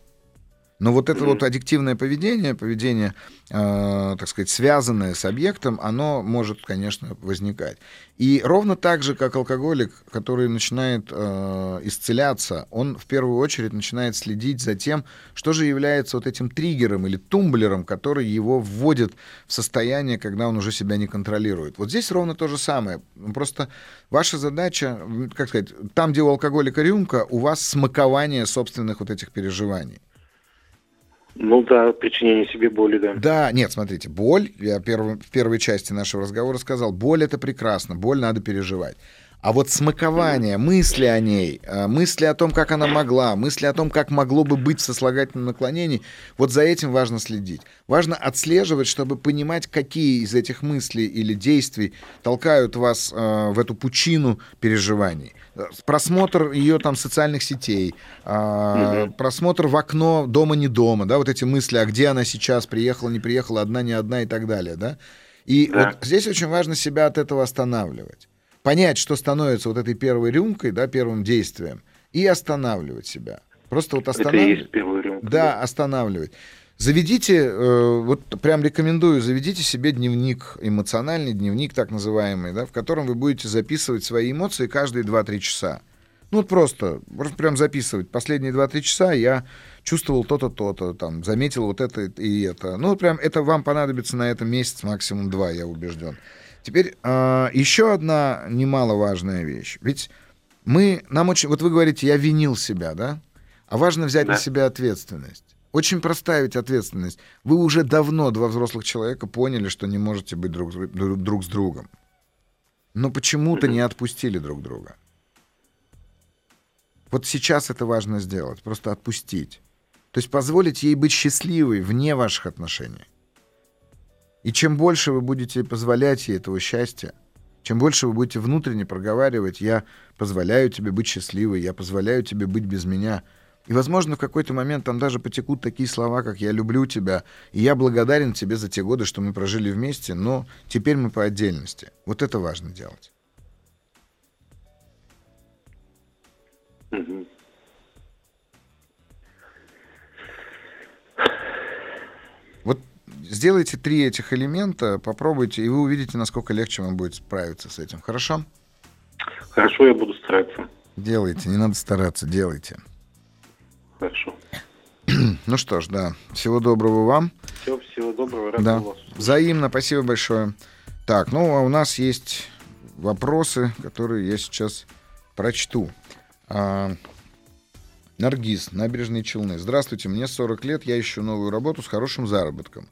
Но вот это mm-hmm. вот аддиктивное поведение, поведение, э, так сказать, связанное с объектом, оно может, конечно, возникать. И ровно так же, как алкоголик, который начинает э, исцеляться, он в первую очередь начинает следить за тем, что же является вот этим триггером или тумблером, который его вводит в состояние, когда он уже себя не контролирует. Вот здесь ровно то же самое. Просто ваша задача, как сказать, там, где у алкоголика рюмка, у вас смакование собственных вот этих переживаний. Ну да, причинение себе боли, да. Да, нет, смотрите, боль, я перв, в первой части нашего разговора сказал, боль это прекрасно, боль надо переживать. А вот смакование, мысли о ней, э, мысли о том, как она могла, мысли о том, как могло бы быть в сослагательном наклонении, вот за этим важно следить. Важно отслеживать, чтобы понимать, какие из этих мыслей или действий толкают вас э, в эту пучину переживаний. Просмотр ее там социальных сетей, э, угу. просмотр в окно дома не дома, да, вот эти мысли, а где она сейчас, приехала, не приехала, одна, не одна и так далее, да. И да. вот здесь очень важно себя от этого останавливать понять, что становится вот этой первой рюмкой, да, первым действием, и останавливать себя. Просто вот останавливать. Да, да, останавливать. Заведите, э, вот прям рекомендую, заведите себе дневник, эмоциональный дневник так называемый, да, в котором вы будете записывать свои эмоции каждые 2-3 часа. Ну вот просто, просто прям записывать. Последние 2-3 часа я чувствовал то-то, то-то, там, заметил вот это и это. Ну, прям это вам понадобится на этом месяц, максимум два, я убежден. Теперь э, еще одна немаловажная вещь. Ведь мы, нам очень... Вот вы говорите, я винил себя, да? А важно взять да. на себя ответственность. Очень простая ведь ответственность. Вы уже давно, два взрослых человека, поняли, что не можете быть друг, друг с другом. Но почему-то не отпустили друг друга. Вот сейчас это важно сделать, просто отпустить. То есть позволить ей быть счастливой вне ваших отношений. И чем больше вы будете позволять ей этого счастья, чем больше вы будете внутренне проговаривать, я позволяю тебе быть счастливой, я позволяю тебе быть без меня. И, возможно, в какой-то момент там даже потекут такие слова, как «я люблю тебя», и «я благодарен тебе за те годы, что мы прожили вместе, но теперь мы по отдельности». Вот это важно делать. сделайте три этих элемента, попробуйте, и вы увидите, насколько легче вам будет справиться с этим. Хорошо? Хорошо, я буду стараться. Делайте, не надо стараться, делайте. Хорошо. Ну что ж, да. Всего доброго вам. Все, всего доброго. Рад Да. вас. Взаимно, спасибо большое. Так, ну а у нас есть вопросы, которые я сейчас прочту. А, Наргиз, набережные Челны. Здравствуйте, мне 40 лет, я ищу новую работу с хорошим заработком.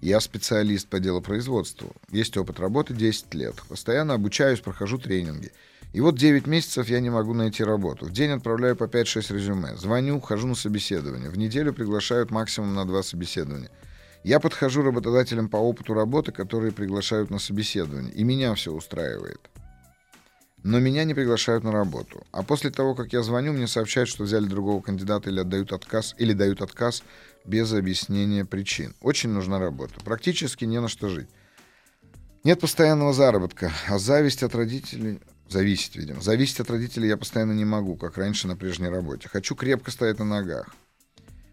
Я специалист по делопроизводству. Есть опыт работы 10 лет. Постоянно обучаюсь, прохожу тренинги. И вот 9 месяцев я не могу найти работу. В день отправляю по 5-6 резюме. Звоню, хожу на собеседование. В неделю приглашают максимум на 2 собеседования. Я подхожу работодателям по опыту работы, которые приглашают на собеседование. И меня все устраивает. Но меня не приглашают на работу. А после того, как я звоню, мне сообщают, что взяли другого кандидата или отдают отказ, или дают отказ без объяснения причин. Очень нужна работа. Практически не на что жить. Нет постоянного заработка, а зависть от родителей... Зависит, видимо. Зависеть от родителей я постоянно не могу, как раньше на прежней работе. Хочу крепко стоять на ногах.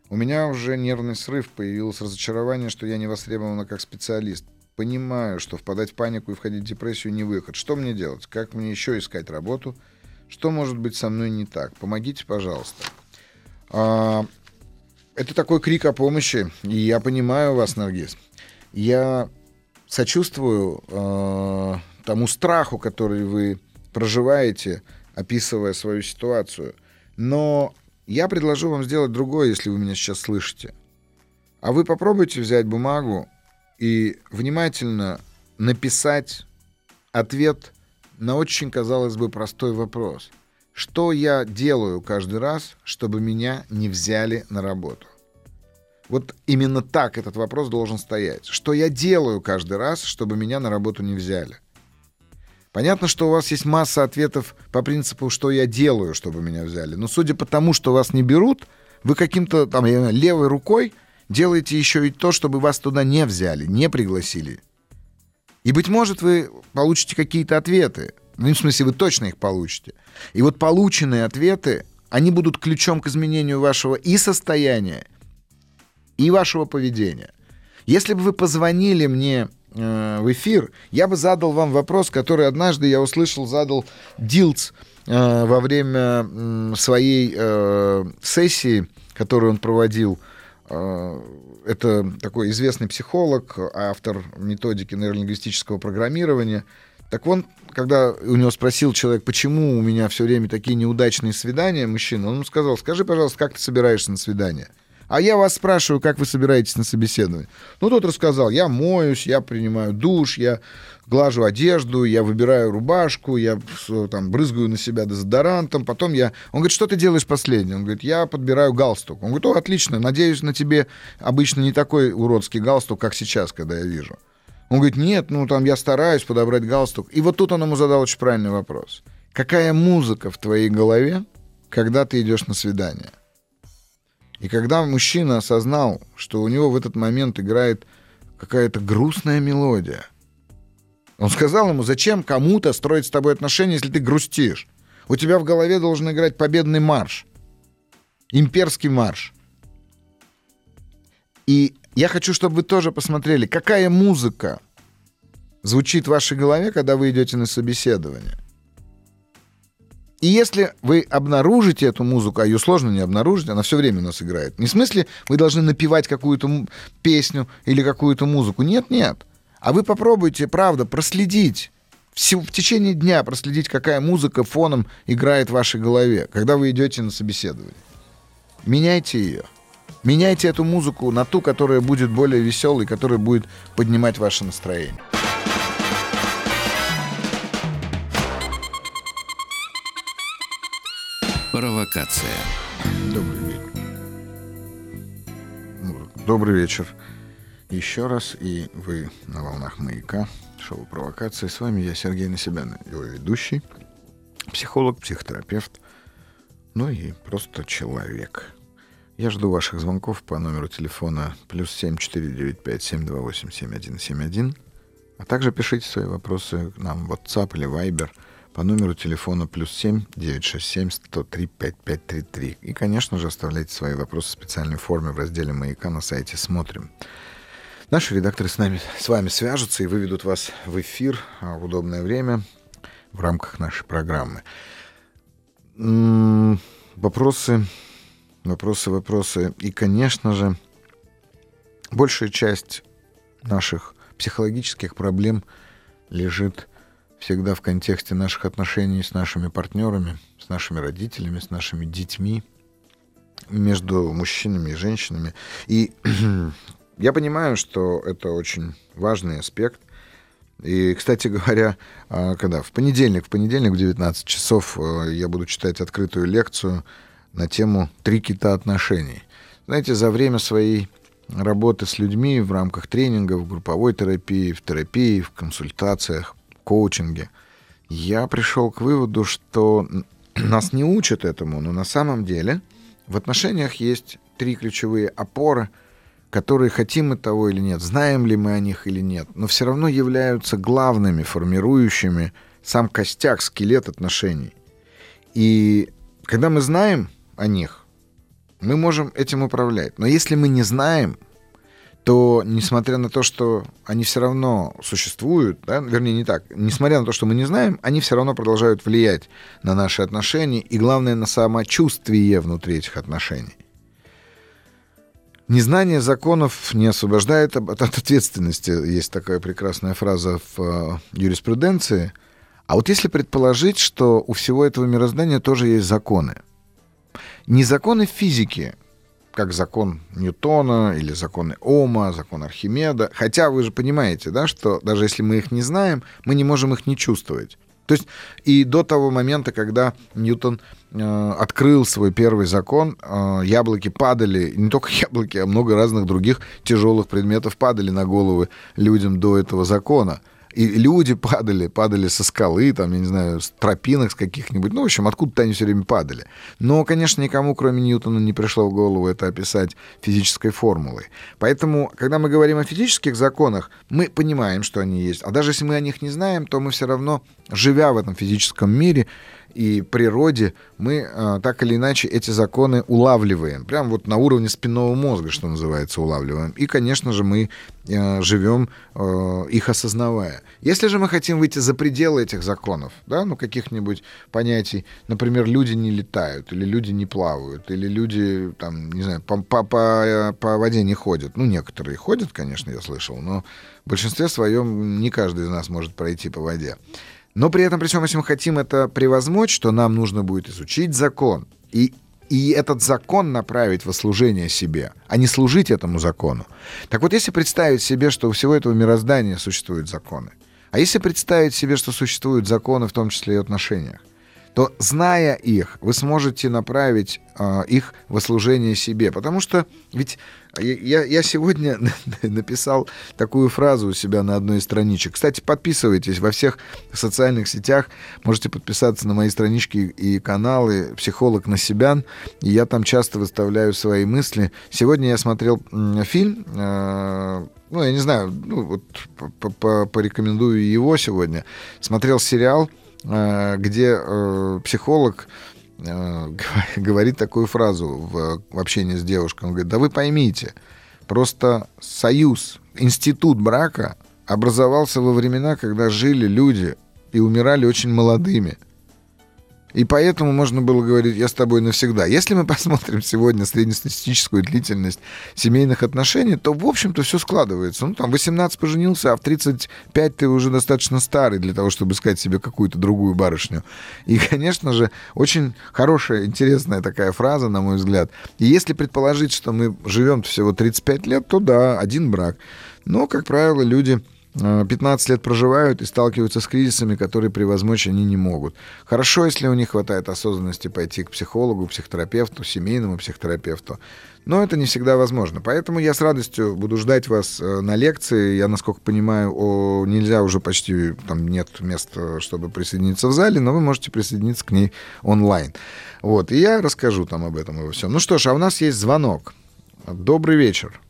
У меня уже нервный срыв, появилось разочарование, что я не востребована как специалист. Понимаю, что впадать в панику и входить в депрессию не выход. Что мне делать? Как мне еще искать работу? Что может быть со мной не так? Помогите, пожалуйста. А, это такой крик о помощи, и я понимаю вас, Наргиз. Я сочувствую э, тому страху, который вы проживаете, описывая свою ситуацию. Но я предложу вам сделать другое, если вы меня сейчас слышите. А вы попробуйте взять бумагу и внимательно написать ответ на очень, казалось бы, простой вопрос. Что я делаю каждый раз, чтобы меня не взяли на работу? Вот именно так этот вопрос должен стоять. Что я делаю каждый раз, чтобы меня на работу не взяли? Понятно, что у вас есть масса ответов по принципу, что я делаю, чтобы меня взяли. Но судя по тому, что вас не берут, вы каким-то там левой рукой делаете еще и то, чтобы вас туда не взяли, не пригласили. И, быть может, вы получите какие-то ответы. Ну, в смысле, вы точно их получите. И вот полученные ответы, они будут ключом к изменению вашего и состояния, и вашего поведения. Если бы вы позвонили мне э, в эфир, я бы задал вам вопрос, который однажды я услышал, задал Дилц э, во время э, своей э, сессии, которую он проводил. Э, это такой известный психолог, автор методики нейролингвистического программирования. Так он, когда у него спросил человек, почему у меня все время такие неудачные свидания, мужчина, он ему сказал, скажи, пожалуйста, как ты собираешься на свидание? А я вас спрашиваю, как вы собираетесь на собеседование. Ну, тот рассказал, я моюсь, я принимаю душ, я глажу одежду, я выбираю рубашку, я там брызгаю на себя дезодорантом, потом я... Он говорит, что ты делаешь последнее? Он говорит, я подбираю галстук. Он говорит, о, отлично, надеюсь, на тебе обычно не такой уродский галстук, как сейчас, когда я вижу. Он говорит, нет, ну там я стараюсь подобрать галстук. И вот тут он ему задал очень правильный вопрос. Какая музыка в твоей голове, когда ты идешь на свидание? И когда мужчина осознал, что у него в этот момент играет какая-то грустная мелодия, он сказал ему, зачем кому-то строить с тобой отношения, если ты грустишь? У тебя в голове должен играть победный марш, имперский марш. И я хочу, чтобы вы тоже посмотрели, какая музыка звучит в вашей голове, когда вы идете на собеседование. И если вы обнаружите эту музыку, а ее сложно не обнаружить, она все время у нас играет. Не в смысле, вы должны напевать какую-то песню или какую-то музыку. Нет, нет. А вы попробуйте, правда, проследить. В, течение дня проследить, какая музыка фоном играет в вашей голове, когда вы идете на собеседование. Меняйте ее. Меняйте эту музыку на ту, которая будет более веселой, которая будет поднимать ваше настроение. Провокация. Добрый вечер. Добрый вечер. Еще раз, и вы на волнах маяка, шоу «Провокация». С вами я, Сергей Насибян, его ведущий, психолог, психотерапевт, ну и просто человек. Я жду ваших звонков по номеру телефона плюс 7495-728-7171, а также пишите свои вопросы нам в WhatsApp или Viber – по номеру телефона плюс 7 967 103 5533. И, конечно же, оставляйте свои вопросы в специальной форме в разделе «Маяка» на сайте «Смотрим». Наши редакторы с нами, с вами свяжутся и выведут вас в эфир а, в удобное время в рамках нашей программы. Вопросы, вопросы, вопросы. И, конечно же, большая часть наших психологических проблем лежит всегда в контексте наших отношений с нашими партнерами, с нашими родителями, с нашими детьми, между мужчинами и женщинами. И я понимаю, что это очень важный аспект. И, кстати говоря, а, когда в понедельник, в понедельник в 19 часов э, я буду читать открытую лекцию на тему «Три кита отношений». Знаете, за время своей работы с людьми в рамках тренингов, групповой терапии, в терапии, в консультациях, коучинге, я пришел к выводу, что нас не учат этому, но на самом деле в отношениях есть три ключевые опоры, которые хотим мы того или нет, знаем ли мы о них или нет, но все равно являются главными, формирующими сам костяк, скелет отношений. И когда мы знаем о них, мы можем этим управлять. Но если мы не знаем, то, несмотря на то, что они все равно существуют, да, вернее, не так, несмотря на то, что мы не знаем, они все равно продолжают влиять на наши отношения и, главное, на самочувствие внутри этих отношений. Незнание законов не освобождает от ответственности. Есть такая прекрасная фраза в э, юриспруденции. А вот если предположить, что у всего этого мироздания тоже есть законы, не законы физики, как закон Ньютона или законы Ома, закон Архимеда. Хотя вы же понимаете, да, что даже если мы их не знаем, мы не можем их не чувствовать. То есть и до того момента, когда Ньютон э, открыл свой первый закон, э, яблоки падали, не только яблоки, а много разных других тяжелых предметов падали на головы людям до этого закона и люди падали, падали со скалы, там, я не знаю, с тропинок с каких-нибудь, ну, в общем, откуда-то они все время падали. Но, конечно, никому, кроме Ньютона, не пришло в голову это описать физической формулой. Поэтому, когда мы говорим о физических законах, мы понимаем, что они есть. А даже если мы о них не знаем, то мы все равно, живя в этом физическом мире, и природе мы э, так или иначе эти законы улавливаем. Прям вот на уровне спинного мозга, что называется, улавливаем. И, конечно же, мы э, живем э, их осознавая. Если же мы хотим выйти за пределы этих законов, да, ну, каких-нибудь понятий, например, люди не летают, или люди не плавают, или люди, там, не знаю, по, по, по, по воде не ходят. Ну, некоторые ходят, конечно, я слышал, но в большинстве своем не каждый из нас может пройти по воде. Но при этом, при всем, если мы хотим это превозмочь, то нам нужно будет изучить закон и и этот закон направить во служение себе, а не служить этому закону. Так вот, если представить себе, что у всего этого мироздания существуют законы, а если представить себе, что существуют законы, в том числе и в отношениях, то, зная их, вы сможете направить э, их во служение себе. Потому что ведь я, я сегодня написал такую фразу у себя на одной из страничек. Кстати, подписывайтесь во всех социальных сетях. Можете подписаться на мои странички и каналы «Психолог на себя». И я там часто выставляю свои мысли. Сегодня я смотрел фильм, э, ну, я не знаю, ну, вот порекомендую его сегодня. Смотрел сериал где э, психолог э, говорит такую фразу в общении с девушкой. Он говорит, да вы поймите, просто союз, институт брака образовался во времена, когда жили люди и умирали очень молодыми. И поэтому можно было говорить, я с тобой навсегда. Если мы посмотрим сегодня среднестатистическую длительность семейных отношений, то, в общем-то, все складывается. Ну, там, 18 поженился, а в 35 ты уже достаточно старый для того, чтобы искать себе какую-то другую барышню. И, конечно же, очень хорошая, интересная такая фраза, на мой взгляд. И если предположить, что мы живем всего 35 лет, то да, один брак. Но, как правило, люди 15 лет проживают и сталкиваются с кризисами, которые превозмочь они не могут. Хорошо, если у них хватает осознанности пойти к психологу, психотерапевту, семейному психотерапевту. Но это не всегда возможно. Поэтому я с радостью буду ждать вас э, на лекции. Я, насколько понимаю, о, нельзя уже почти, там нет места, чтобы присоединиться в зале, но вы можете присоединиться к ней онлайн. Вот, и я расскажу там об этом и во всем. Ну что ж, а у нас есть звонок. Добрый вечер.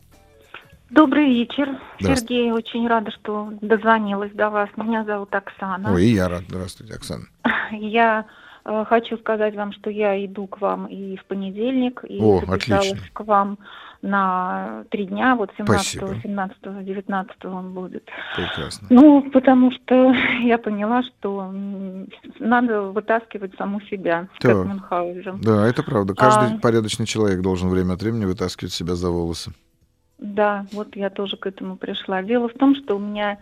Добрый вечер, Сергей. Очень рада, что дозвонилась до вас. Меня зовут Оксана. Ой, и я рад. Здравствуйте, Оксана. Я Э, хочу сказать вам, что я иду к вам и в понедельник, и О, записалась отлично. к вам на три дня, вот 17, Спасибо. 17, 19 он будет. Прекрасно. Ну, потому что я поняла, что надо вытаскивать саму себя, Так. как Мюнхгаузен. Да, это правда. Каждый А. порядочный человек должен время от времени вытаскивать себя за волосы. Да, вот я тоже к этому пришла. Дело в том, что у меня,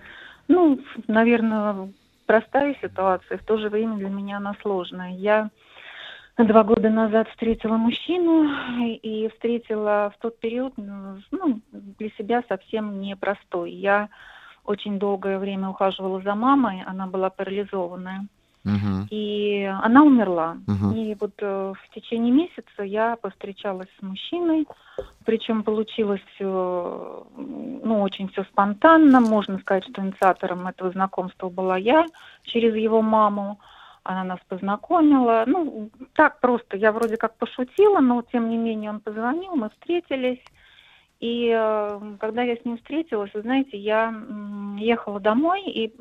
ну, наверное, простая ситуация, в то же время для меня она сложная. Я два года назад встретила мужчину и встретила в тот период, ну, для себя совсем непростой. Я очень долгое время ухаживала за мамой, она была парализованная. Мгм. И она умерла. Мгм. И вот э, в течение месяца я повстречалась с мужчиной, причем получилось все, ну, очень все спонтанно. Можно сказать, что инициатором этого знакомства была я через его маму. Она нас познакомила. Ну, так просто. Я вроде как пошутила, но тем не менее он позвонил, мы встретились. И э, когда я с ним встретилась, вы знаете, я ехала домой и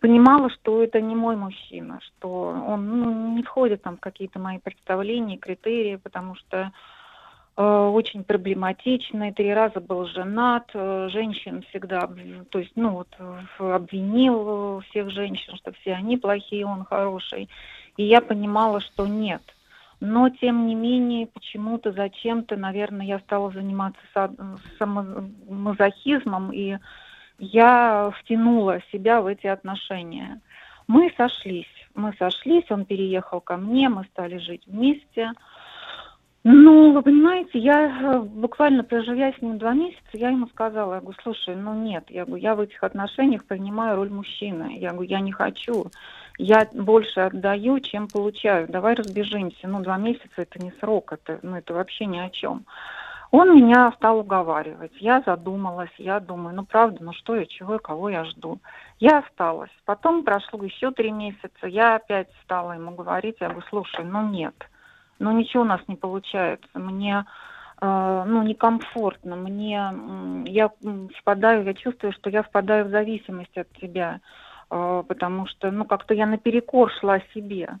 понимала, что это не мой мужчина, что он ну, не входит там в какие-то мои представления, критерии, потому что э, очень проблематичный, три раза был женат, э, женщин всегда, то есть, ну вот, обвинил э, всех женщин, что все они плохие, он хороший. И я понимала, что нет. Но, тем не менее, почему-то, зачем-то, наверное, я стала заниматься са- самомазохизмом, и я втянула себя в эти отношения. Мы сошлись, мы сошлись, он переехал ко мне, мы стали жить вместе. Ну, вы понимаете, я э, буквально проживя с ним два месяца, я ему сказала, я говорю, слушай, ну нет, я говорю, я в этих отношениях принимаю роль мужчины. Я говорю, я не хочу. Я больше отдаю, чем получаю. Давай разбежимся. Ну, два месяца это не срок, это, ну, это вообще ни о чем. Он меня стал уговаривать. Я задумалась, я думаю, ну правда, ну что я, чего я, кого я жду. Я осталась. Потом прошло еще три месяца, я опять стала ему говорить, я говорю, слушай, ну нет, ну ничего у нас не получается, мне э, ну некомфортно, мне я впадаю, я чувствую, что я впадаю в зависимость от тебя, э, потому что ну как-то я наперекор шла себе.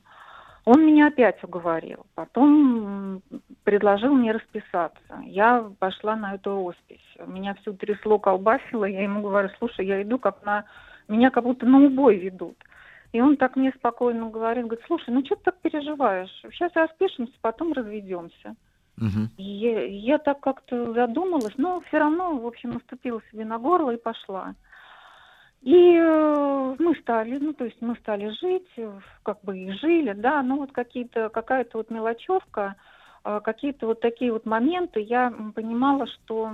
Он меня опять уговорил. Потом предложил мне расписаться. Я пошла на эту роспись. Меня всю трясло, колбасило. Я ему говорю, слушай, я иду как на... Меня как будто на убой ведут. И он так мне спокойно говорит, говорит, слушай, ну что ты так переживаешь? Сейчас распишемся, потом разведемся. И я, я так как-то задумалась, но все равно, в общем, наступила себе на горло и пошла. И э, мы стали, ну, то есть мы стали жить, э, как бы и жили, да, ну, вот какие-то, какая-то вот мелочевка, э, какие-то вот такие вот моменты, я понимала, что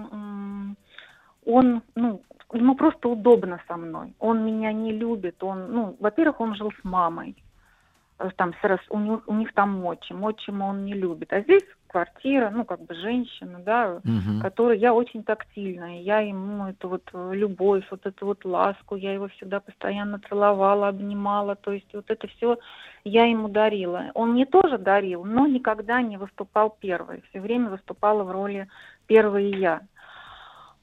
он, ну, ему просто удобно со мной, он меня не любит, он, ну, во-первых, он жил с мамой, там, с у, них, у них там отчим, отчима он не любит, а здесь квартира, ну, как бы женщина, да, Мгм. который я очень тактильная, я ему эту вот э, любовь, вот эту вот ласку, я его всегда постоянно целовала, обнимала, то есть вот это все я ему дарила. Он мне тоже дарил, но никогда не выступал первый, все время выступала в роли первой я.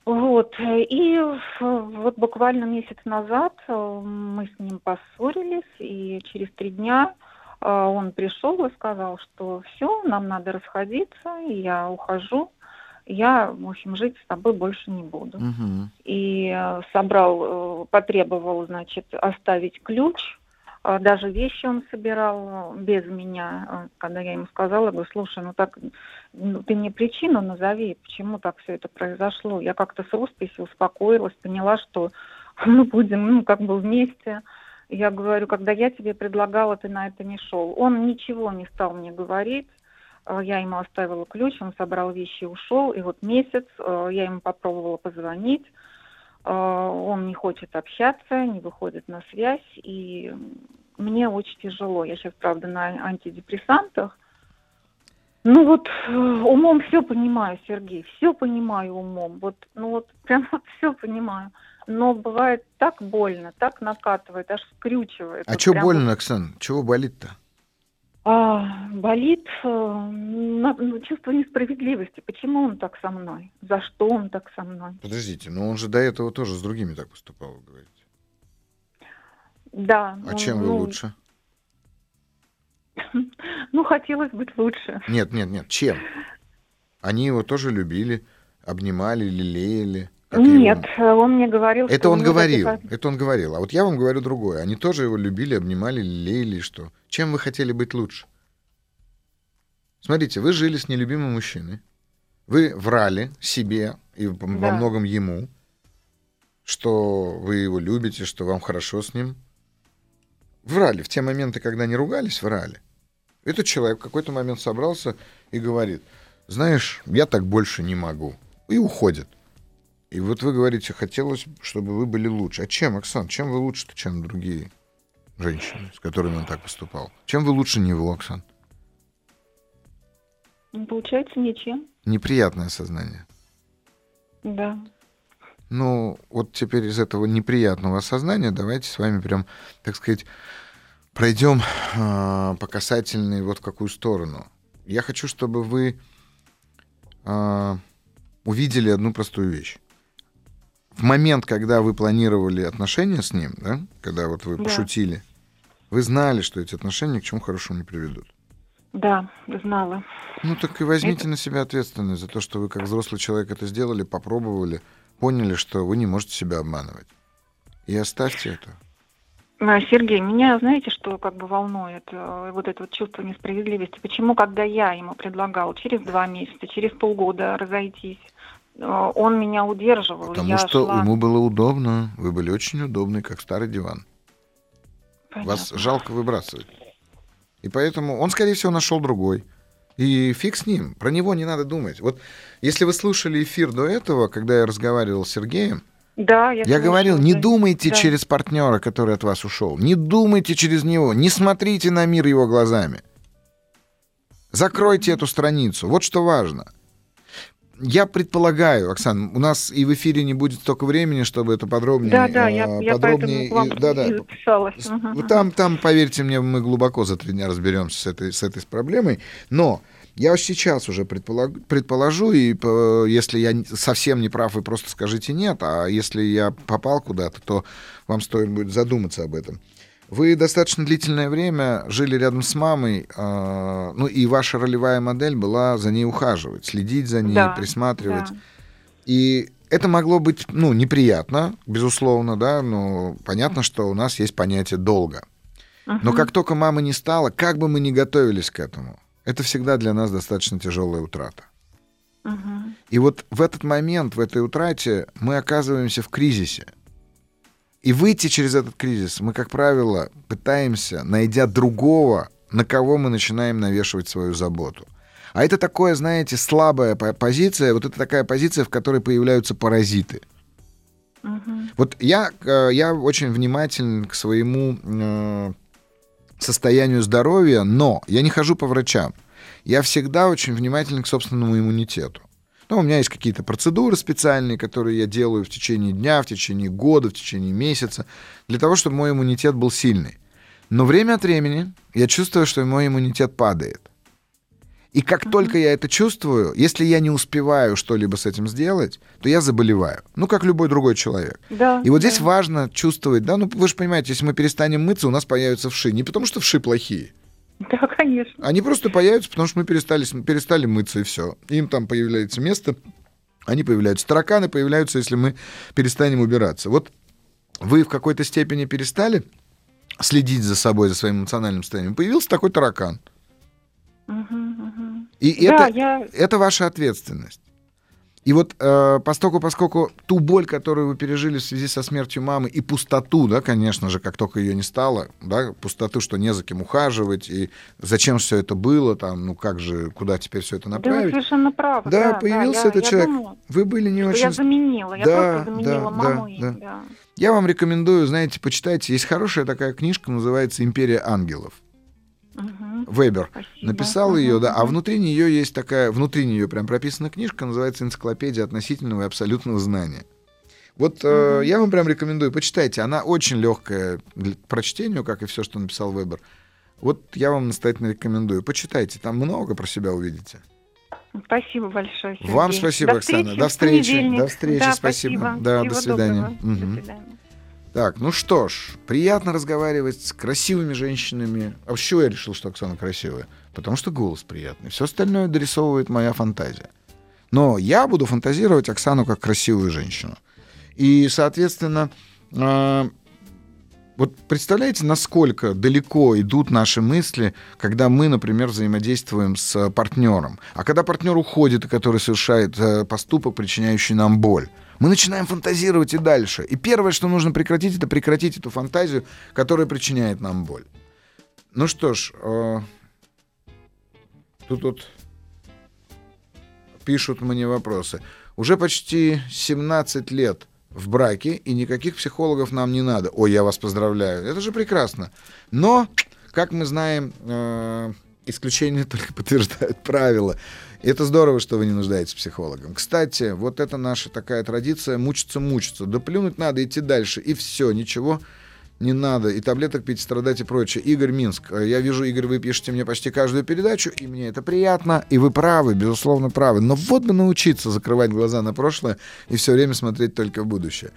Вот, и вот буквально месяц назад э, мы с ним поссорились, и через три дня он пришел и сказал, что все, нам надо расходиться, я ухожу, я, в общем, жить с тобой больше не буду. Мгм. И э, собрал, э, потребовал, значит, оставить ключ, А даже вещи он собирал э, без меня. Э, Когда я ему сказала, говорю, слушай, ну так, ну, ты мне причину назови, почему так все это произошло. Я как-то с росписи успокоилась, поняла, что мы будем, ну, как бы вместе. Я говорю, когда я тебе предлагала, ты на это не шел. Он ничего не стал мне говорить. Э, Я ему оставила ключ, он собрал вещи и ушел. И вот месяц э, я ему попробовала позвонить. Э, Он не хочет общаться, не выходит на связь. И мне очень тяжело. Я сейчас, правда, на антидепрессантах. Ну вот умом все понимаю, Сергей, все понимаю умом. Вот, ну вот прям вот все понимаю. Но бывает так больно, так накатывает, аж скрючивает. А Вот что прям больно, Оксан? Чего болит-то? а, болит э, ну, чувство несправедливости. Почему он так со мной? За что он так со мной? Подождите, но он же до этого тоже с другими так поступал, говорите. Да. А он, чем вы ну, лучше? Ну, хотелось быть лучше. Нет, нет, нет. Чем? Они его тоже любили, обнимали, лелеяли. Как и Нет, он. он мне говорил, Это он говорил, таких- это он говорил. А вот я вам говорю другое. Они тоже его любили, обнимали, лелеяли, что? Чем вы хотели быть лучше? Смотрите, вы жили с нелюбимым мужчиной. Вы врали себе и во Да. многом ему, что вы его любите, что вам хорошо с ним. Врали. В те моменты, когда не ругались, врали. Этот человек в какой-то момент собрался и говорит, знаешь, я так больше не могу. И уходит. И вот вы говорите, хотелось, чтобы вы были лучше. А чем, Оксан, чем вы лучше-то, чем другие женщины, с которыми он так поступал? Чем вы лучше него, Оксан? Ну, Получается, ничем. Неприятное сознание. Да. Ну, вот теперь из этого неприятного осознания давайте с вами прям, так сказать, пройдем э, по касательной вот в какую сторону. Я хочу, чтобы вы э, увидели одну простую вещь. В момент, когда вы планировали отношения с ним, да, когда вот вы Да. пошутили, вы знали, что эти отношения к чему хорошему не приведут. Да, знала. Ну так и возьмите на себя ответственность за то, что вы как взрослый человек это сделали, попробовали, поняли, что вы не можете себя обманывать. И оставьте это. А, Сергей, меня, знаете, что как бы волнует? э, Вот это вот чувство несправедливости. Почему, когда я ему предлагал через два месяца, через полгода разойтись, он меня удерживал, Потому я что шла... ему было удобно. Вы были очень удобны, как старый диван. Вас Понятно. жалко выбрасывать. И поэтому он, скорее всего, нашел другой. И фиг с ним. Про него не надо думать. Вот если вы слушали эфир до этого, когда я разговаривал с Сергеем, Да, я, Я говорил, не думайте Да. через партнера, который от вас ушел. Не думайте через него. Не смотрите на мир его глазами. Закройте эту страницу. Вот что важно. Я предполагаю, Оксан, у нас и в эфире не будет столько времени, чтобы это подробнее, Да, да, я, я подробнее. поэтому к вам и- да, да. и записалась. Там, там, поверьте мне, мы глубоко за три дня разберемся с этой, с этой проблемой. Но я сейчас уже предполаг- предположу, и если я совсем не прав, вы просто скажите нет, а если я попал куда-то, то вам стоит будет задуматься об этом. Вы достаточно длительное время жили рядом с мамой, э, ну и ваша ролевая модель была за ней ухаживать, следить за ней, Да, присматривать. Да. И это могло быть, ну, неприятно, безусловно, да, но понятно, что у нас есть понятие долга. Но как только мамы не стало, как бы мы ни готовились к этому, это всегда для нас достаточно тяжелая утрата. Мгм. И вот в этот момент, в этой утрате, мы оказываемся в кризисе. И выйти через этот кризис мы, как правило, пытаемся, найдя другого, на кого мы начинаем навешивать свою заботу. А это такое, знаете, слабая по- позиция, вот это такая позиция, в которой появляются паразиты. Мгм. Вот я, э, я очень внимателен к своему э, состоянию здоровья, но я не хожу по врачам. Я всегда очень внимателен к собственному иммунитету. Ну, у меня есть какие-то процедуры специальные, которые я делаю в течение дня, в течение года, в течение месяца, для того, чтобы мой иммунитет был сильный. Но время от времени я чувствую, что мой иммунитет падает. И как только я это чувствую, если я не успеваю что-либо с этим сделать, то я заболеваю. Ну, как любой другой человек. Да, И вот здесь да. важно чувствовать, да, ну вы же понимаете, если мы перестанем мыться, у нас появятся вши. Не потому что вши плохие, Да, конечно. они просто появятся, потому что мы перестали, перестали мыться и все. Им там появляется место, они появляются. Тараканы появляются, если мы перестанем убираться. Вот вы в какой-то степени перестали следить за собой, за своим эмоциональным состоянием. Появился такой таракан. Мгм, мгм. И Да, это, я... это ваша ответственность. И вот э, поскольку, поскольку ту боль, которую вы пережили в связи со смертью мамы, и пустоту, да, конечно же, как только ее не стало, да, пустоту, что не за кем ухаживать, и зачем все это было, там, ну как же, куда теперь все это Да, вы направить. совершенно правы. Да, Да, появился я- этот я человек. думала, Вы были не очень... я заменила, я Да, просто заменила да, маму да, им, да. да. Я вам рекомендую, знаете, почитайте. Есть хорошая такая книжка, называется «Империя ангелов». Мгм. Вебер Спасибо. написал ее, Мгм, да, а внутри нее есть такая, внутри нее прям прописана книжка, называется «Энциклопедия относительного и абсолютного знания». Вот э, я вам прям рекомендую, почитайте. Она очень легкая для- к прочтению, как и все, что написал Вебер. Вот я вам настоятельно рекомендую. Почитайте, там много про себя увидите. Спасибо большое, Сергей. Вам спасибо, До Оксана. встречи До встречи. До встречи, Да, спасибо. спасибо. Да, Всего до свидания. доброго. Мгм. До свидания. Так, ну что ж, приятно разговаривать с красивыми женщинами. А чего я решил, что Оксана красивая? Потому что голос приятный. Все остальное дорисовывает моя фантазия. Но я буду фантазировать Оксану как красивую женщину. И, соответственно, э, вот представляете, насколько далеко идут наши мысли, когда мы, например, взаимодействуем с партнером. А когда партнер уходит, который совершает э, поступок, причиняющий нам боль, мы начинаем фантазировать и дальше. И первое, что нужно прекратить, это прекратить эту фантазию, которая причиняет нам боль. Ну что ж, э, тут вот пишут мне вопросы. Уже почти 17 лет в браке, и никаких психологов нам не надо. Ой, я вас поздравляю. Это же прекрасно. Но, как мы знаем, э, исключения только подтверждают правила. Это здорово, что вы не нуждаетесь психологом. Кстати, вот это наша такая традиция мучиться-мучиться. Да плюнуть надо, идти дальше. И все, ничего не надо. И таблеток пить, страдать и прочее. Игорь Минск. Я вижу, Игорь, вы пишете мне почти каждую передачу, и мне это приятно. И вы правы, безусловно, правы. Но вот бы научиться закрывать глаза на прошлое и все время смотреть только в будущее.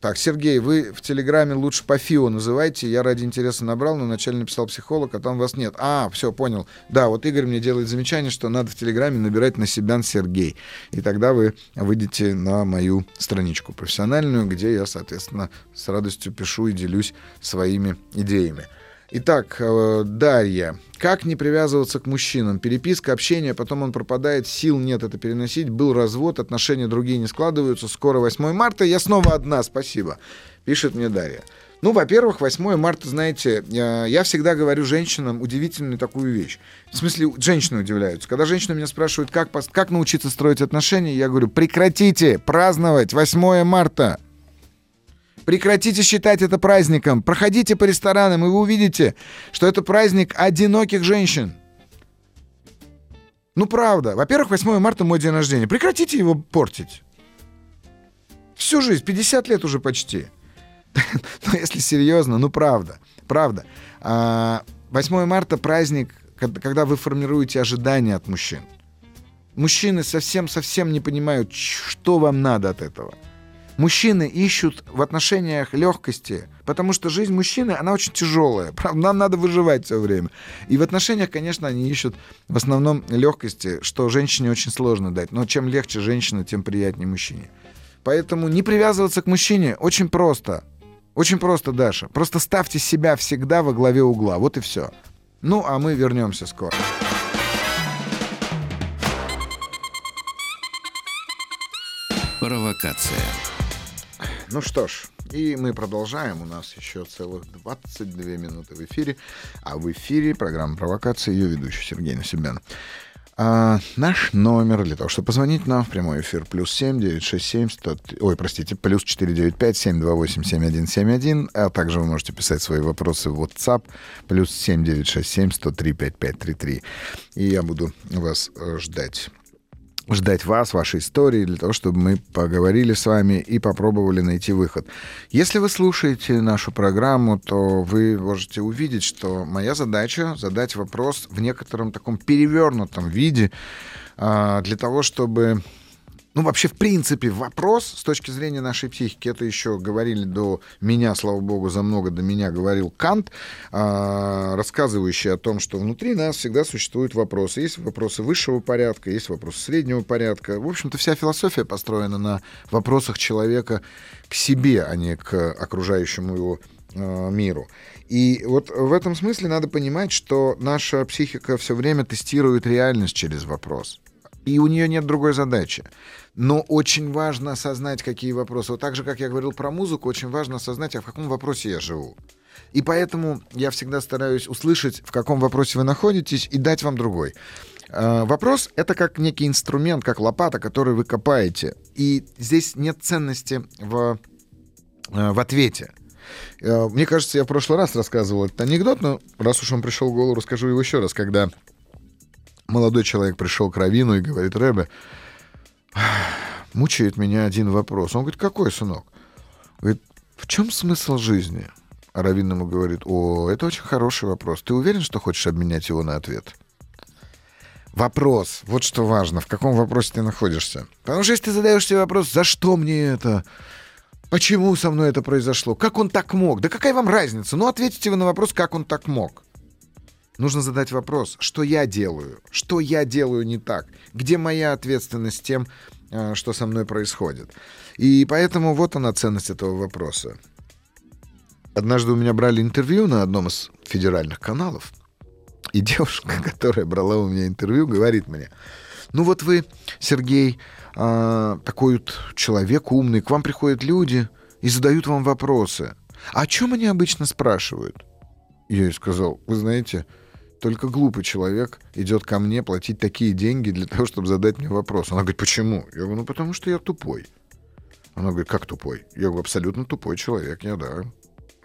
Так, Сергей, вы в Телеграме лучше по ФИО называйте. Я ради интереса набрал, но вначале написал психолог, а там вас нет. А, все, понял. Да, вот Игорь мне делает замечание, что надо в Телеграме набирать на себя Сергей. И тогда вы выйдете на мою страничку профессиональную, где я, соответственно, с радостью пишу и делюсь своими идеями. Итак, э, Дарья. Как не привязываться к мужчинам? Переписка, общение, потом он пропадает, сил нет это переносить. Был развод, отношения другие не складываются. Скоро 8 марта, я снова одна, спасибо. Пишет мне Дарья. Ну, во-первых, 8 марта, знаете, я всегда говорю женщинам удивительную такую вещь. В смысле, женщины удивляются. Когда женщины меня спрашивают, как, как научиться строить отношения, я говорю, прекратите праздновать 8 марта. Прекратите считать это праздником. Проходите по ресторанам, и вы увидите, что это праздник одиноких женщин. Ну, правда. Во-первых, 8 марта мой день рождения. Прекратите его портить. Всю жизнь, 50 лет уже почти. Но если серьезно, ну, правда. Правда. 8 а, марта праздник, когда вы формируете ожидания от мужчин. Мужчины совсем-совсем не понимают, что вам надо от этого. Мужчины ищут в отношениях легкости, потому что жизнь мужчины, она очень тяжелая. Правда, нам надо выживать все время. И в отношениях, конечно, они ищут в основном легкости, что женщине очень сложно дать. Но чем легче женщина, тем приятнее мужчине. Поэтому не привязываться к мужчине очень просто. Очень просто, Даша. Просто ставьте себя всегда во главе угла. Вот и все. Ну, а мы вернемся скоро. Провокация. Ну что ж, и мы продолжаем. У нас еще целых 22 минуты в эфире. А в эфире программа «Провокация» ее ведущий Сергей Насибян. А, наш номер для того, чтобы позвонить нам в прямой эфир, плюс 7 967 100... Ой, простите, плюс 495 728 7171. А также вы можете писать свои вопросы в WhatsApp, плюс 7 967 103 5533. И я буду вас э, ждать ждать вас, вашей истории, для того, чтобы мы поговорили с вами и попробовали найти выход. Если вы слушаете нашу программу, то вы можете увидеть, что моя задача задать вопрос в некотором таком перевернутом виде а, для того, чтобы ну, вообще, в принципе, вопрос с точки зрения нашей психики, это еще говорили до меня, слава богу, за много до меня говорил Кант, э, рассказывающий о том, что внутри нас всегда существуют вопросы. Есть вопросы высшего порядка, есть вопросы среднего порядка. В общем-то, вся философия построена на вопросах человека к себе, а не к окружающему его э, миру. И вот в этом смысле надо понимать, что наша психика все время тестирует реальность через вопрос. И у нее нет другой задачи. Но очень важно осознать, какие вопросы. Вот так же, как я говорил про музыку, очень важно осознать, а в каком вопросе я живу. И поэтому я всегда стараюсь услышать, в каком вопросе вы находитесь, и дать вам другой. Э, вопрос — это как некий инструмент, как лопата, который вы копаете. И здесь нет ценности в, э, в ответе. Э, мне кажется, я в прошлый раз рассказывал этот анекдот, но раз уж он пришел в голову, расскажу его еще раз, когда молодой человек пришел к Равину и говорит, Рэбе, мучает меня один вопрос. Он говорит, какой, сынок? Говорит, в чем смысл жизни? А Равин ему говорит, о, это очень хороший вопрос. Ты уверен, что хочешь обменять его на ответ? Вопрос. Вот что важно. В каком вопросе ты находишься? Потому что если ты задаешь себе вопрос, за что мне это? Почему со мной это произошло? Как он так мог? Да какая вам разница? Ну, ответите вы на вопрос, как он так мог. Нужно задать вопрос, что я делаю? Что я делаю не так? Где моя ответственность тем, э, что со мной происходит? И поэтому вот она ценность этого вопроса. Однажды у меня брали интервью на одном из федеральных каналов, и девушка, которая брала у меня интервью, говорит мне, ну вот вы, Сергей, э, такой вот человек умный, к вам приходят люди и задают вам вопросы. А о чем они обычно спрашивают? Я ей сказал, вы знаете, только глупый человек идет ко мне платить такие деньги для того, чтобы задать мне вопрос. Она говорит, почему? Я говорю, ну потому что я тупой. Она говорит, как тупой? Я говорю, абсолютно тупой человек, я да.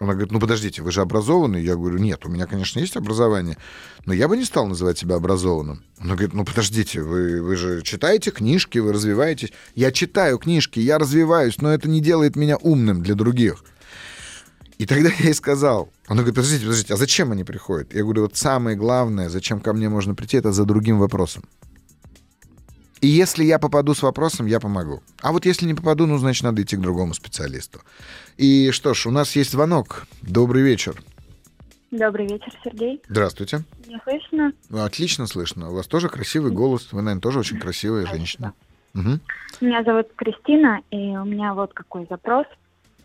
Она говорит, ну подождите, вы же образованный? Я говорю, нет, у меня, конечно, есть образование, но я бы не стал называть себя образованным. Она говорит, ну подождите, вы, вы же читаете книжки, вы развиваетесь. Я читаю книжки, я развиваюсь, но это не делает меня умным для других. И тогда я ей сказал, она говорит, подождите, подождите, а зачем они приходят? Я говорю, вот самое главное, зачем ко мне можно прийти, это за другим вопросом. И если я попаду с вопросом, я помогу. А вот если не попаду, ну, значит, надо идти к другому специалисту. И что ж, у нас есть звонок. Добрый вечер. Добрый вечер, Сергей. Здравствуйте. Меня слышно? Отлично слышно. У вас тоже красивый голос. Вы, наверное, тоже очень красивая женщина. Угу. Меня зовут Кристина, и у меня вот какой запрос.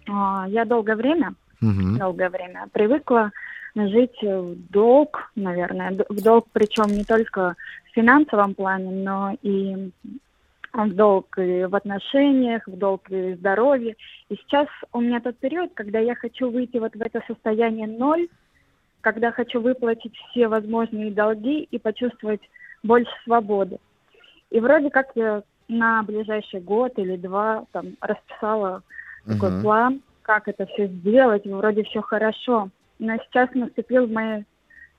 А, я долгое время, угу. долгое время привыкла жить в долг, наверное, в долг, причем не только в финансовом плане, но и в долг и в отношениях, в долг и в здоровье. И сейчас у меня тот период, когда я хочу выйти вот в это состояние ноль, когда хочу выплатить все возможные долги и почувствовать больше свободы. И вроде как я на ближайший год или два там расписала uh-huh. такой план, как это все сделать, вроде все хорошо. Но сейчас наступил в моей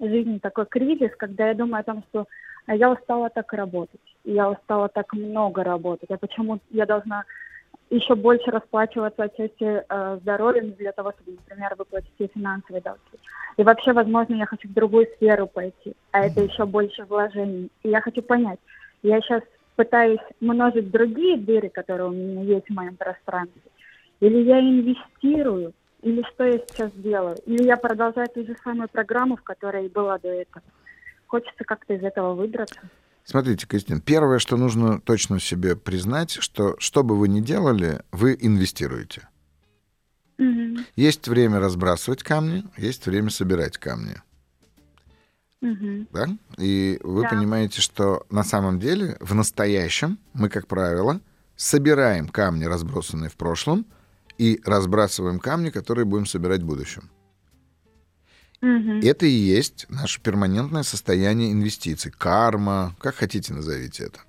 жизни такой кризис, когда я думаю о том, что я устала так работать, я устала так много работать, а почему я должна еще больше расплачиваться отчасти э, здоровьем для того, чтобы, например, выплатить все финансовые долги. И вообще, возможно, я хочу в другую сферу пойти, а это еще больше вложений. И я хочу понять, я сейчас пытаюсь множить другие дыры, которые у меня есть в моем пространстве, или я инвестирую или что я сейчас делаю? Или я продолжаю ту же самую программу, в которой была до этого? Хочется как-то из этого выбраться. Смотрите, Кристин, первое, что нужно точно себе признать, что что бы вы ни делали, вы инвестируете. Угу. Есть время разбрасывать камни, есть время собирать камни. Угу. Да? И вы да. понимаете, что на самом деле в настоящем мы, как правило, собираем камни, разбросанные в прошлом, и разбрасываем камни, которые будем собирать в будущем. Угу. Это и есть наше перманентное состояние инвестиций. Карма, как хотите назовите это.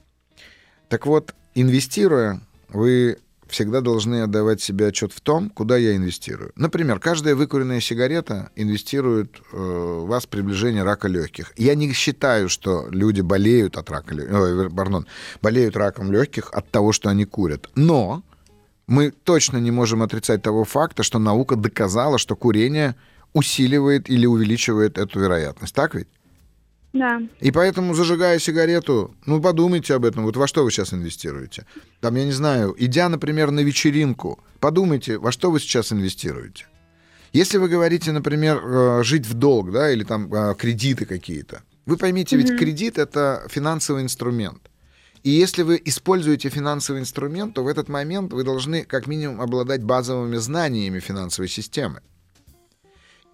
Так вот, инвестируя, вы всегда должны отдавать себе отчет в том, куда я инвестирую. Например, каждая выкуренная сигарета инвестирует э, в вас приближение рака легких. Я не считаю, что люди болеют от рака, э, пардон, болеют раком легких от того, что они курят. Но мы точно не можем отрицать того факта, что наука доказала, что курение усиливает или увеличивает эту вероятность. Так ведь? Да. И поэтому, зажигая сигарету, ну, подумайте об этом. Вот во что вы сейчас инвестируете? Там, я не знаю, идя, например, на вечеринку, подумайте, во что вы сейчас инвестируете. Если вы говорите, например, э, жить в долг, да, или там э, кредиты какие-то, вы поймите, mm-hmm. ведь кредит это финансовый инструмент. И если вы используете финансовый инструмент, то в этот момент вы должны как минимум обладать базовыми знаниями финансовой системы.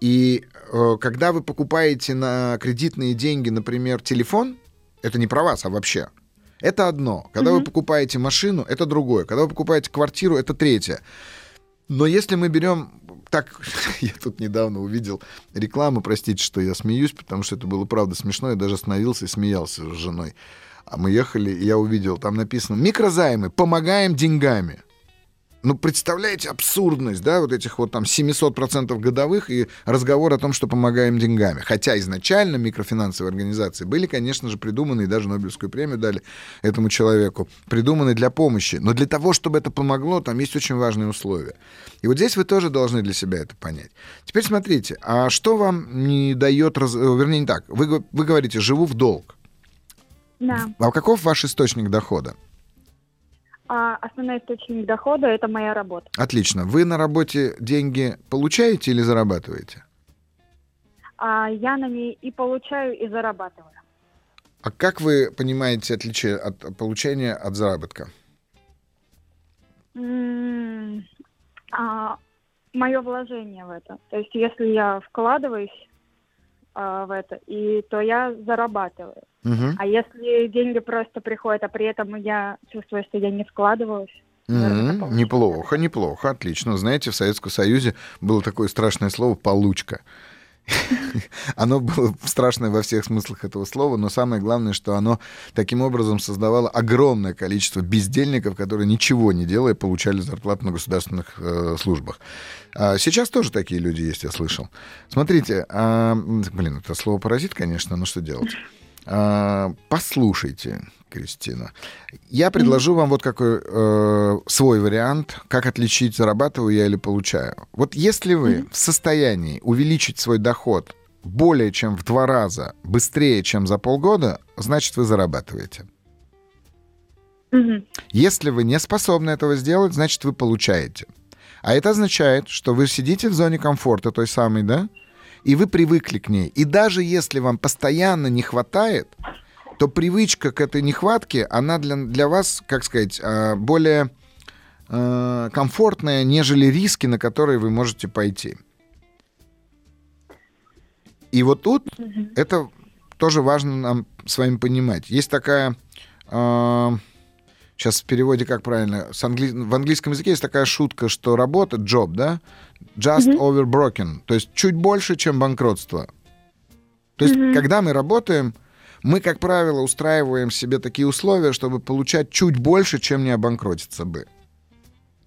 И э, когда вы покупаете на кредитные деньги, например, телефон, это не про вас, а вообще. Это одно. Когда mm-hmm. вы покупаете машину, это другое. Когда вы покупаете квартиру, это третье. Но если мы берем так, я тут недавно увидел рекламу, простите, что я смеюсь, потому что это было правда смешно, я даже остановился и смеялся с женой. А мы ехали, и я увидел, там написано «Микрозаймы, помогаем деньгами». Ну, представляете абсурдность, да, вот этих вот там 700% годовых и разговор о том, что помогаем деньгами. Хотя изначально микрофинансовые организации были, конечно же, придуманы, и даже Нобелевскую премию дали этому человеку, придуманы для помощи. Но для того, чтобы это помогло, там есть очень важные условия. И вот здесь вы тоже должны для себя это понять. Теперь смотрите, а что вам не дает, раз... вернее, не так, вы, вы говорите, живу в долг. Да. А каков ваш источник дохода? а основной источник дохода – это моя работа. Отлично. Вы на работе деньги получаете или зарабатываете? А я на ней и получаю, и зарабатываю. А как вы понимаете отличие от получения от заработка? М, а, мое вложение в это. То есть если я вкладываюсь а, в это, и то я зарабатываю. Мгм. А если деньги просто приходят, а при этом я чувствую, что я не вкладывалась, заработала. Неплохо, неплохо, отлично. Знаете, в Советском Союзе было такое страшное слово «получка». Оно было страшное во всех смыслах этого слова, но самое главное, что оно таким образом создавало огромное количество бездельников, которые ничего не делая получали зарплату на государственных э, службах. А сейчас тоже такие люди есть, я слышал. Смотрите, а, блин, это слово паразит, конечно, но что делать? А, послушайте, Кристина. Я предложу вам вот какой э, свой вариант, как отличить, зарабатываю я или получаю. Вот если вы в состоянии увеличить свой доход более чем в два раза быстрее, чем за полгода, значит, вы зарабатываете. Если вы не способны этого сделать, значит, вы получаете. А это означает, что вы сидите в зоне комфорта той самой, да? И вы привыкли к ней. И даже если вам постоянно не хватает, то привычка к этой нехватке, она для, для вас, как сказать, а, более а, комфортная, нежели риски, на которые вы можете пойти. И вот тут Мгм. это тоже важно нам с вами понимать. Есть такая... сейчас в переводе как правильно? С англи- В английском языке есть такая шутка, что работа, job, да? Just Мгм. over broken. То есть чуть больше, чем банкротство. То есть Мгм. когда мы работаем, мы, как правило, устраиваем себе такие условия, чтобы получать чуть больше, чем не обанкротиться бы.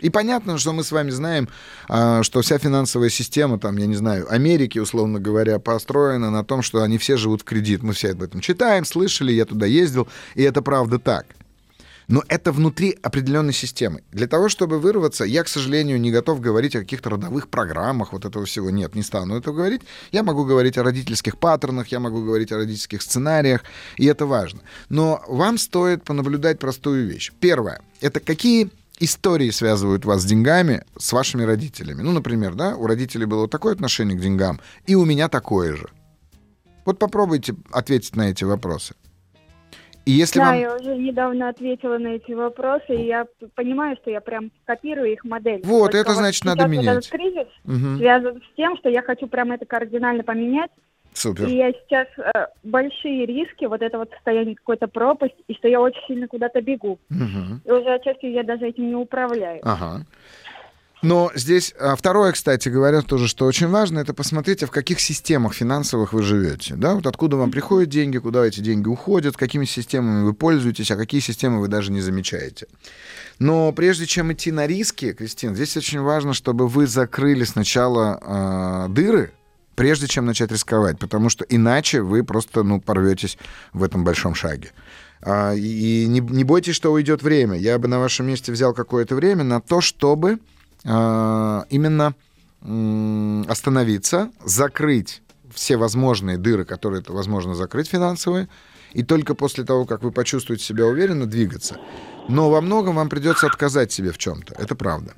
И понятно, что мы с вами знаем, а, что вся финансовая система, там, я не знаю, Америки, условно говоря, построена на том, что они все живут в кредит. Мы все об этом читаем, слышали, я туда ездил, и это правда так. Но это внутри определенной системы. Для того, чтобы вырваться, я, к сожалению, не готов говорить о каких-то родовых программах, вот этого всего. Нет, не стану этого говорить. Я могу говорить о родительских паттернах, я могу говорить о родительских сценариях, и это важно. Но вам стоит понаблюдать простую вещь. Первое. Это какие истории связывают вас с деньгами, с вашими родителями. Ну, например, да, у родителей было такое отношение к деньгам, и у меня такое же. Вот попробуйте ответить на эти вопросы. И если да, вам... я уже недавно ответила на эти вопросы, и я понимаю, что я прям копирую их модель. Вот, Только это значит, надо вот менять. Этот кризис Мгм. связан с тем, что я хочу прям это кардинально поменять, Супер. и я сейчас э, большие риски, вот это вот состояние какой-то пропасть, и что я очень сильно куда-то бегу. Мгм. И уже отчасти я даже этим не управляю. Ага. Но здесь а, второе, кстати говоря, тоже, что очень важно, это посмотрите, в каких системах финансовых вы живете. Да? Вот откуда вам приходят деньги, куда эти деньги уходят, какими системами вы пользуетесь, а какие системы вы даже не замечаете. Но прежде чем идти на риски, Кристин, здесь очень важно, чтобы вы закрыли сначала а, дыры, прежде чем начать рисковать, потому что иначе вы просто ну, порветесь в этом большом шаге. А, и не, не бойтесь, что уйдет время. Я бы на вашем месте взял какое-то время на то, чтобы а, именно м, остановиться, закрыть все возможные дыры, которые это возможно закрыть финансовые, и только после того, как вы почувствуете себя уверенно, двигаться. Но во многом вам придется отказать себе в чем-то. Это правда.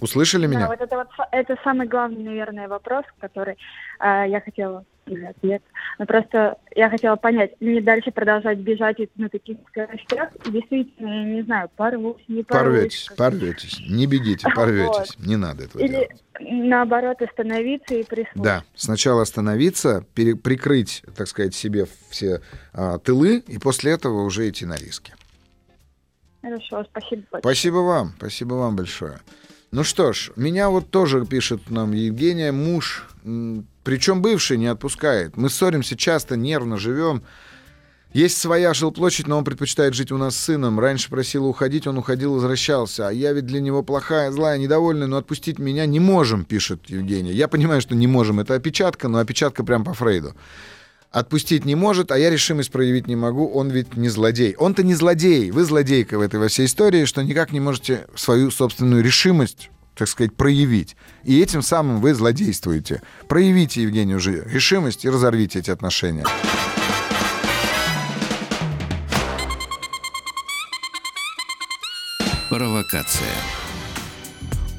Услышали меня? Да, вот это вот это самый главный, наверное, вопрос, который э, я хотела или ответ. Но просто я хотела понять, мне дальше продолжать бежать на таких скоростях, действительно, я не знаю, порвусь, не порвусь. Порветесь, порветесь. Не бегите, порветесь. Не надо этого Или делать. наоборот остановиться и прислушаться. Да, сначала остановиться, пере- прикрыть, так сказать, себе все а, тылы, и после этого уже идти на риски. Хорошо, спасибо большое. Спасибо вам, спасибо вам большое. Ну что ж, меня вот тоже пишет нам Евгения, муж, причем бывший, не отпускает. Мы ссоримся часто, нервно живем. Есть своя жилплощадь, но он предпочитает жить у нас с сыном. Раньше просил уходить, он уходил, возвращался. А я ведь для него плохая, злая, недовольная, но отпустить меня не можем, пишет Евгения. Я понимаю, что не можем. Это опечатка, но опечатка прям по Фрейду. Отпустить не может, а я решимость проявить не могу, он ведь не злодей. Он-то не злодей, вы злодейка в этой во всей истории, что никак не можете свою собственную решимость так сказать, проявить. И этим самым вы злодействуете. Проявите, Евгений, уже решимость и разорвите эти отношения. Провокация.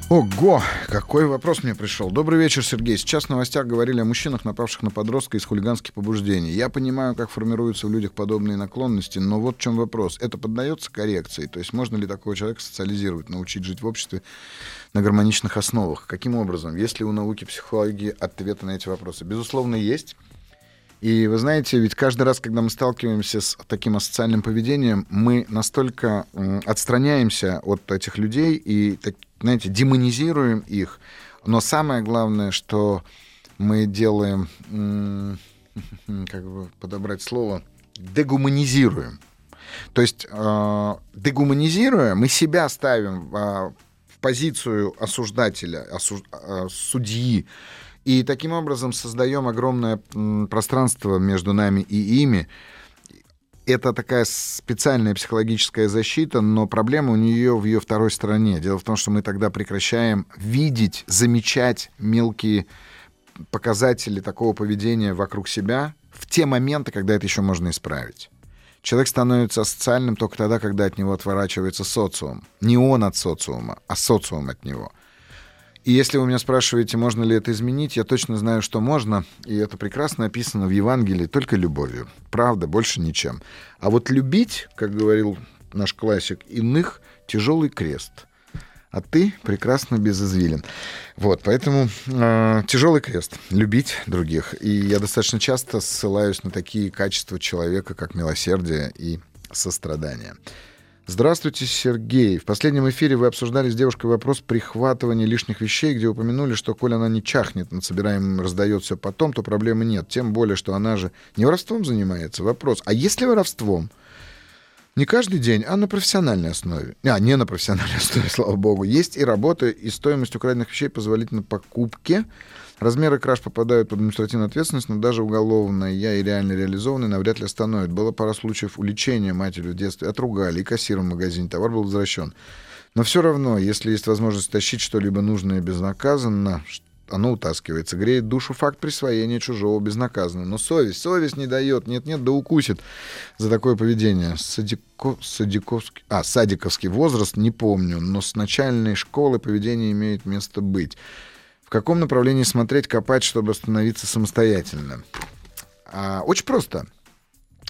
Ого, какой вопрос мне пришел. Добрый вечер, Сергей. Сейчас в новостях говорили о мужчинах, напавших на подростка из хулиганских побуждений. Я понимаю, как формируются в людях подобные наклонности, но вот в чем вопрос. Это поддается коррекции? То есть можно ли такого человека социализировать, научить жить в обществе на гармоничных основах? Каким образом? Есть ли у науки психологии ответы на эти вопросы? Безусловно, есть. И вы знаете, ведь каждый раз, когда мы сталкиваемся с таким асоциальным поведением, мы настолько отстраняемся от этих людей и, так, знаете, демонизируем их. Но самое главное, что мы делаем, как бы подобрать слово, дегуманизируем. То есть, э, дегуманизируя, мы себя ставим в позицию осуждателя, осуж... Э, судьи, и таким образом создаем огромное пространство между нами и ими. Это такая специальная психологическая защита, но проблема у нее в ее второй стороне. Дело в том, что мы тогда прекращаем видеть, замечать мелкие показатели такого поведения вокруг себя в те моменты, когда это еще можно исправить. Человек становится социальным только тогда, когда от него отворачивается социум. Не он от социума, а социум от него. И если вы меня спрашиваете, можно ли это изменить, я точно знаю, что можно, и это прекрасно описано в Евангелии, только любовью. Правда, больше ничем. А вот любить, как говорил наш классик, иных — тяжелый крест. А ты прекрасно без извилин. Вот, поэтому э, тяжелый крест — любить других. И я достаточно часто ссылаюсь на такие качества человека, как милосердие и сострадание. Здравствуйте, Сергей. В последнем эфире вы обсуждали с девушкой вопрос прихватывания лишних вещей, где упомянули, что коль она не чахнет над собираемым раздает все потом, то проблемы нет. Тем более, что она же не воровством занимается. Вопрос, а если воровством? Не каждый день, а на профессиональной основе. А, не на профессиональной основе, слава богу. Есть и работа, и стоимость украденных вещей позволительно покупке. Размеры краж попадают под административную ответственность, но даже уголовная я и реально реализованные навряд ли остановят. Было пара случаев уличения матери в детстве. Отругали, и кассир в магазине, товар был возвращен. Но все равно, если есть возможность тащить что-либо нужное безнаказанно, оно утаскивается. Греет душу факт присвоения чужого безнаказанно. Но совесть, совесть не дает, нет-нет, да укусит за такое поведение. Садико, садиковский, а, садиковский возраст, не помню, но с начальной школы поведение имеет место быть. В каком направлении смотреть, копать, чтобы становиться самостоятельно? А, очень просто.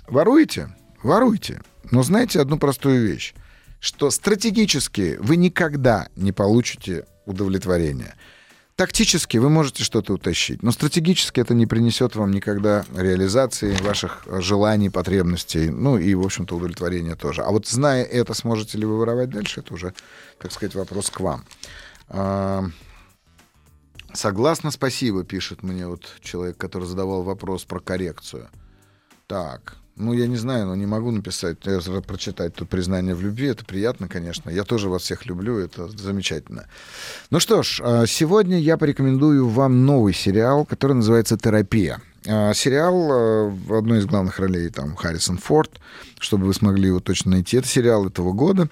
Воруете? Воруйте. Но знаете одну простую вещь, что стратегически вы никогда не получите удовлетворения. Тактически вы можете что-то утащить, но стратегически это не принесет вам никогда реализации ваших желаний, потребностей, ну и, в общем-то, удовлетворения тоже. А вот зная это, сможете ли вы воровать дальше, это уже, так сказать, вопрос к вам. А, Согласно, спасибо, пишет мне вот человек, который задавал вопрос про коррекцию. Так, ну, я не знаю, но не могу написать, прочитать тут признание в любви. Это приятно, конечно. Я тоже вас всех люблю, это замечательно. Ну что ж, а, сегодня я порекомендую вам новый сериал, который называется «Терапия». А, сериал а, в одной из главных ролей там Харрисон Форд, чтобы вы смогли его точно найти. Это сериал этого года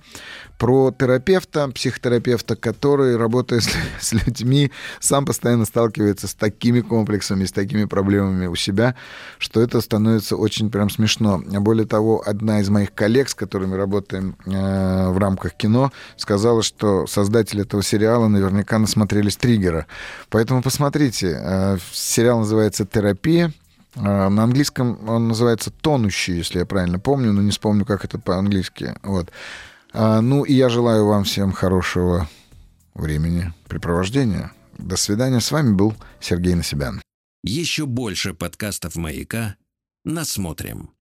про терапевта, психотерапевта, который, работая с, с людьми, сам постоянно сталкивается с такими комплексами, с такими проблемами у себя, что это становится очень прям смешно. Более того, одна из моих коллег, с которыми работаем э, в рамках кино, сказала, что создатели этого сериала наверняка насмотрелись триггера. Поэтому посмотрите. Э, сериал называется «Терапия». Э, на английском он называется «Тонущий», если я правильно помню, но не вспомню, как это по-английски. Вот. А, ну и я желаю вам всем хорошего времени препровождения. До свидания. С вами был Сергей Насибян. Еще больше подкастов «Маяка» насмотрим.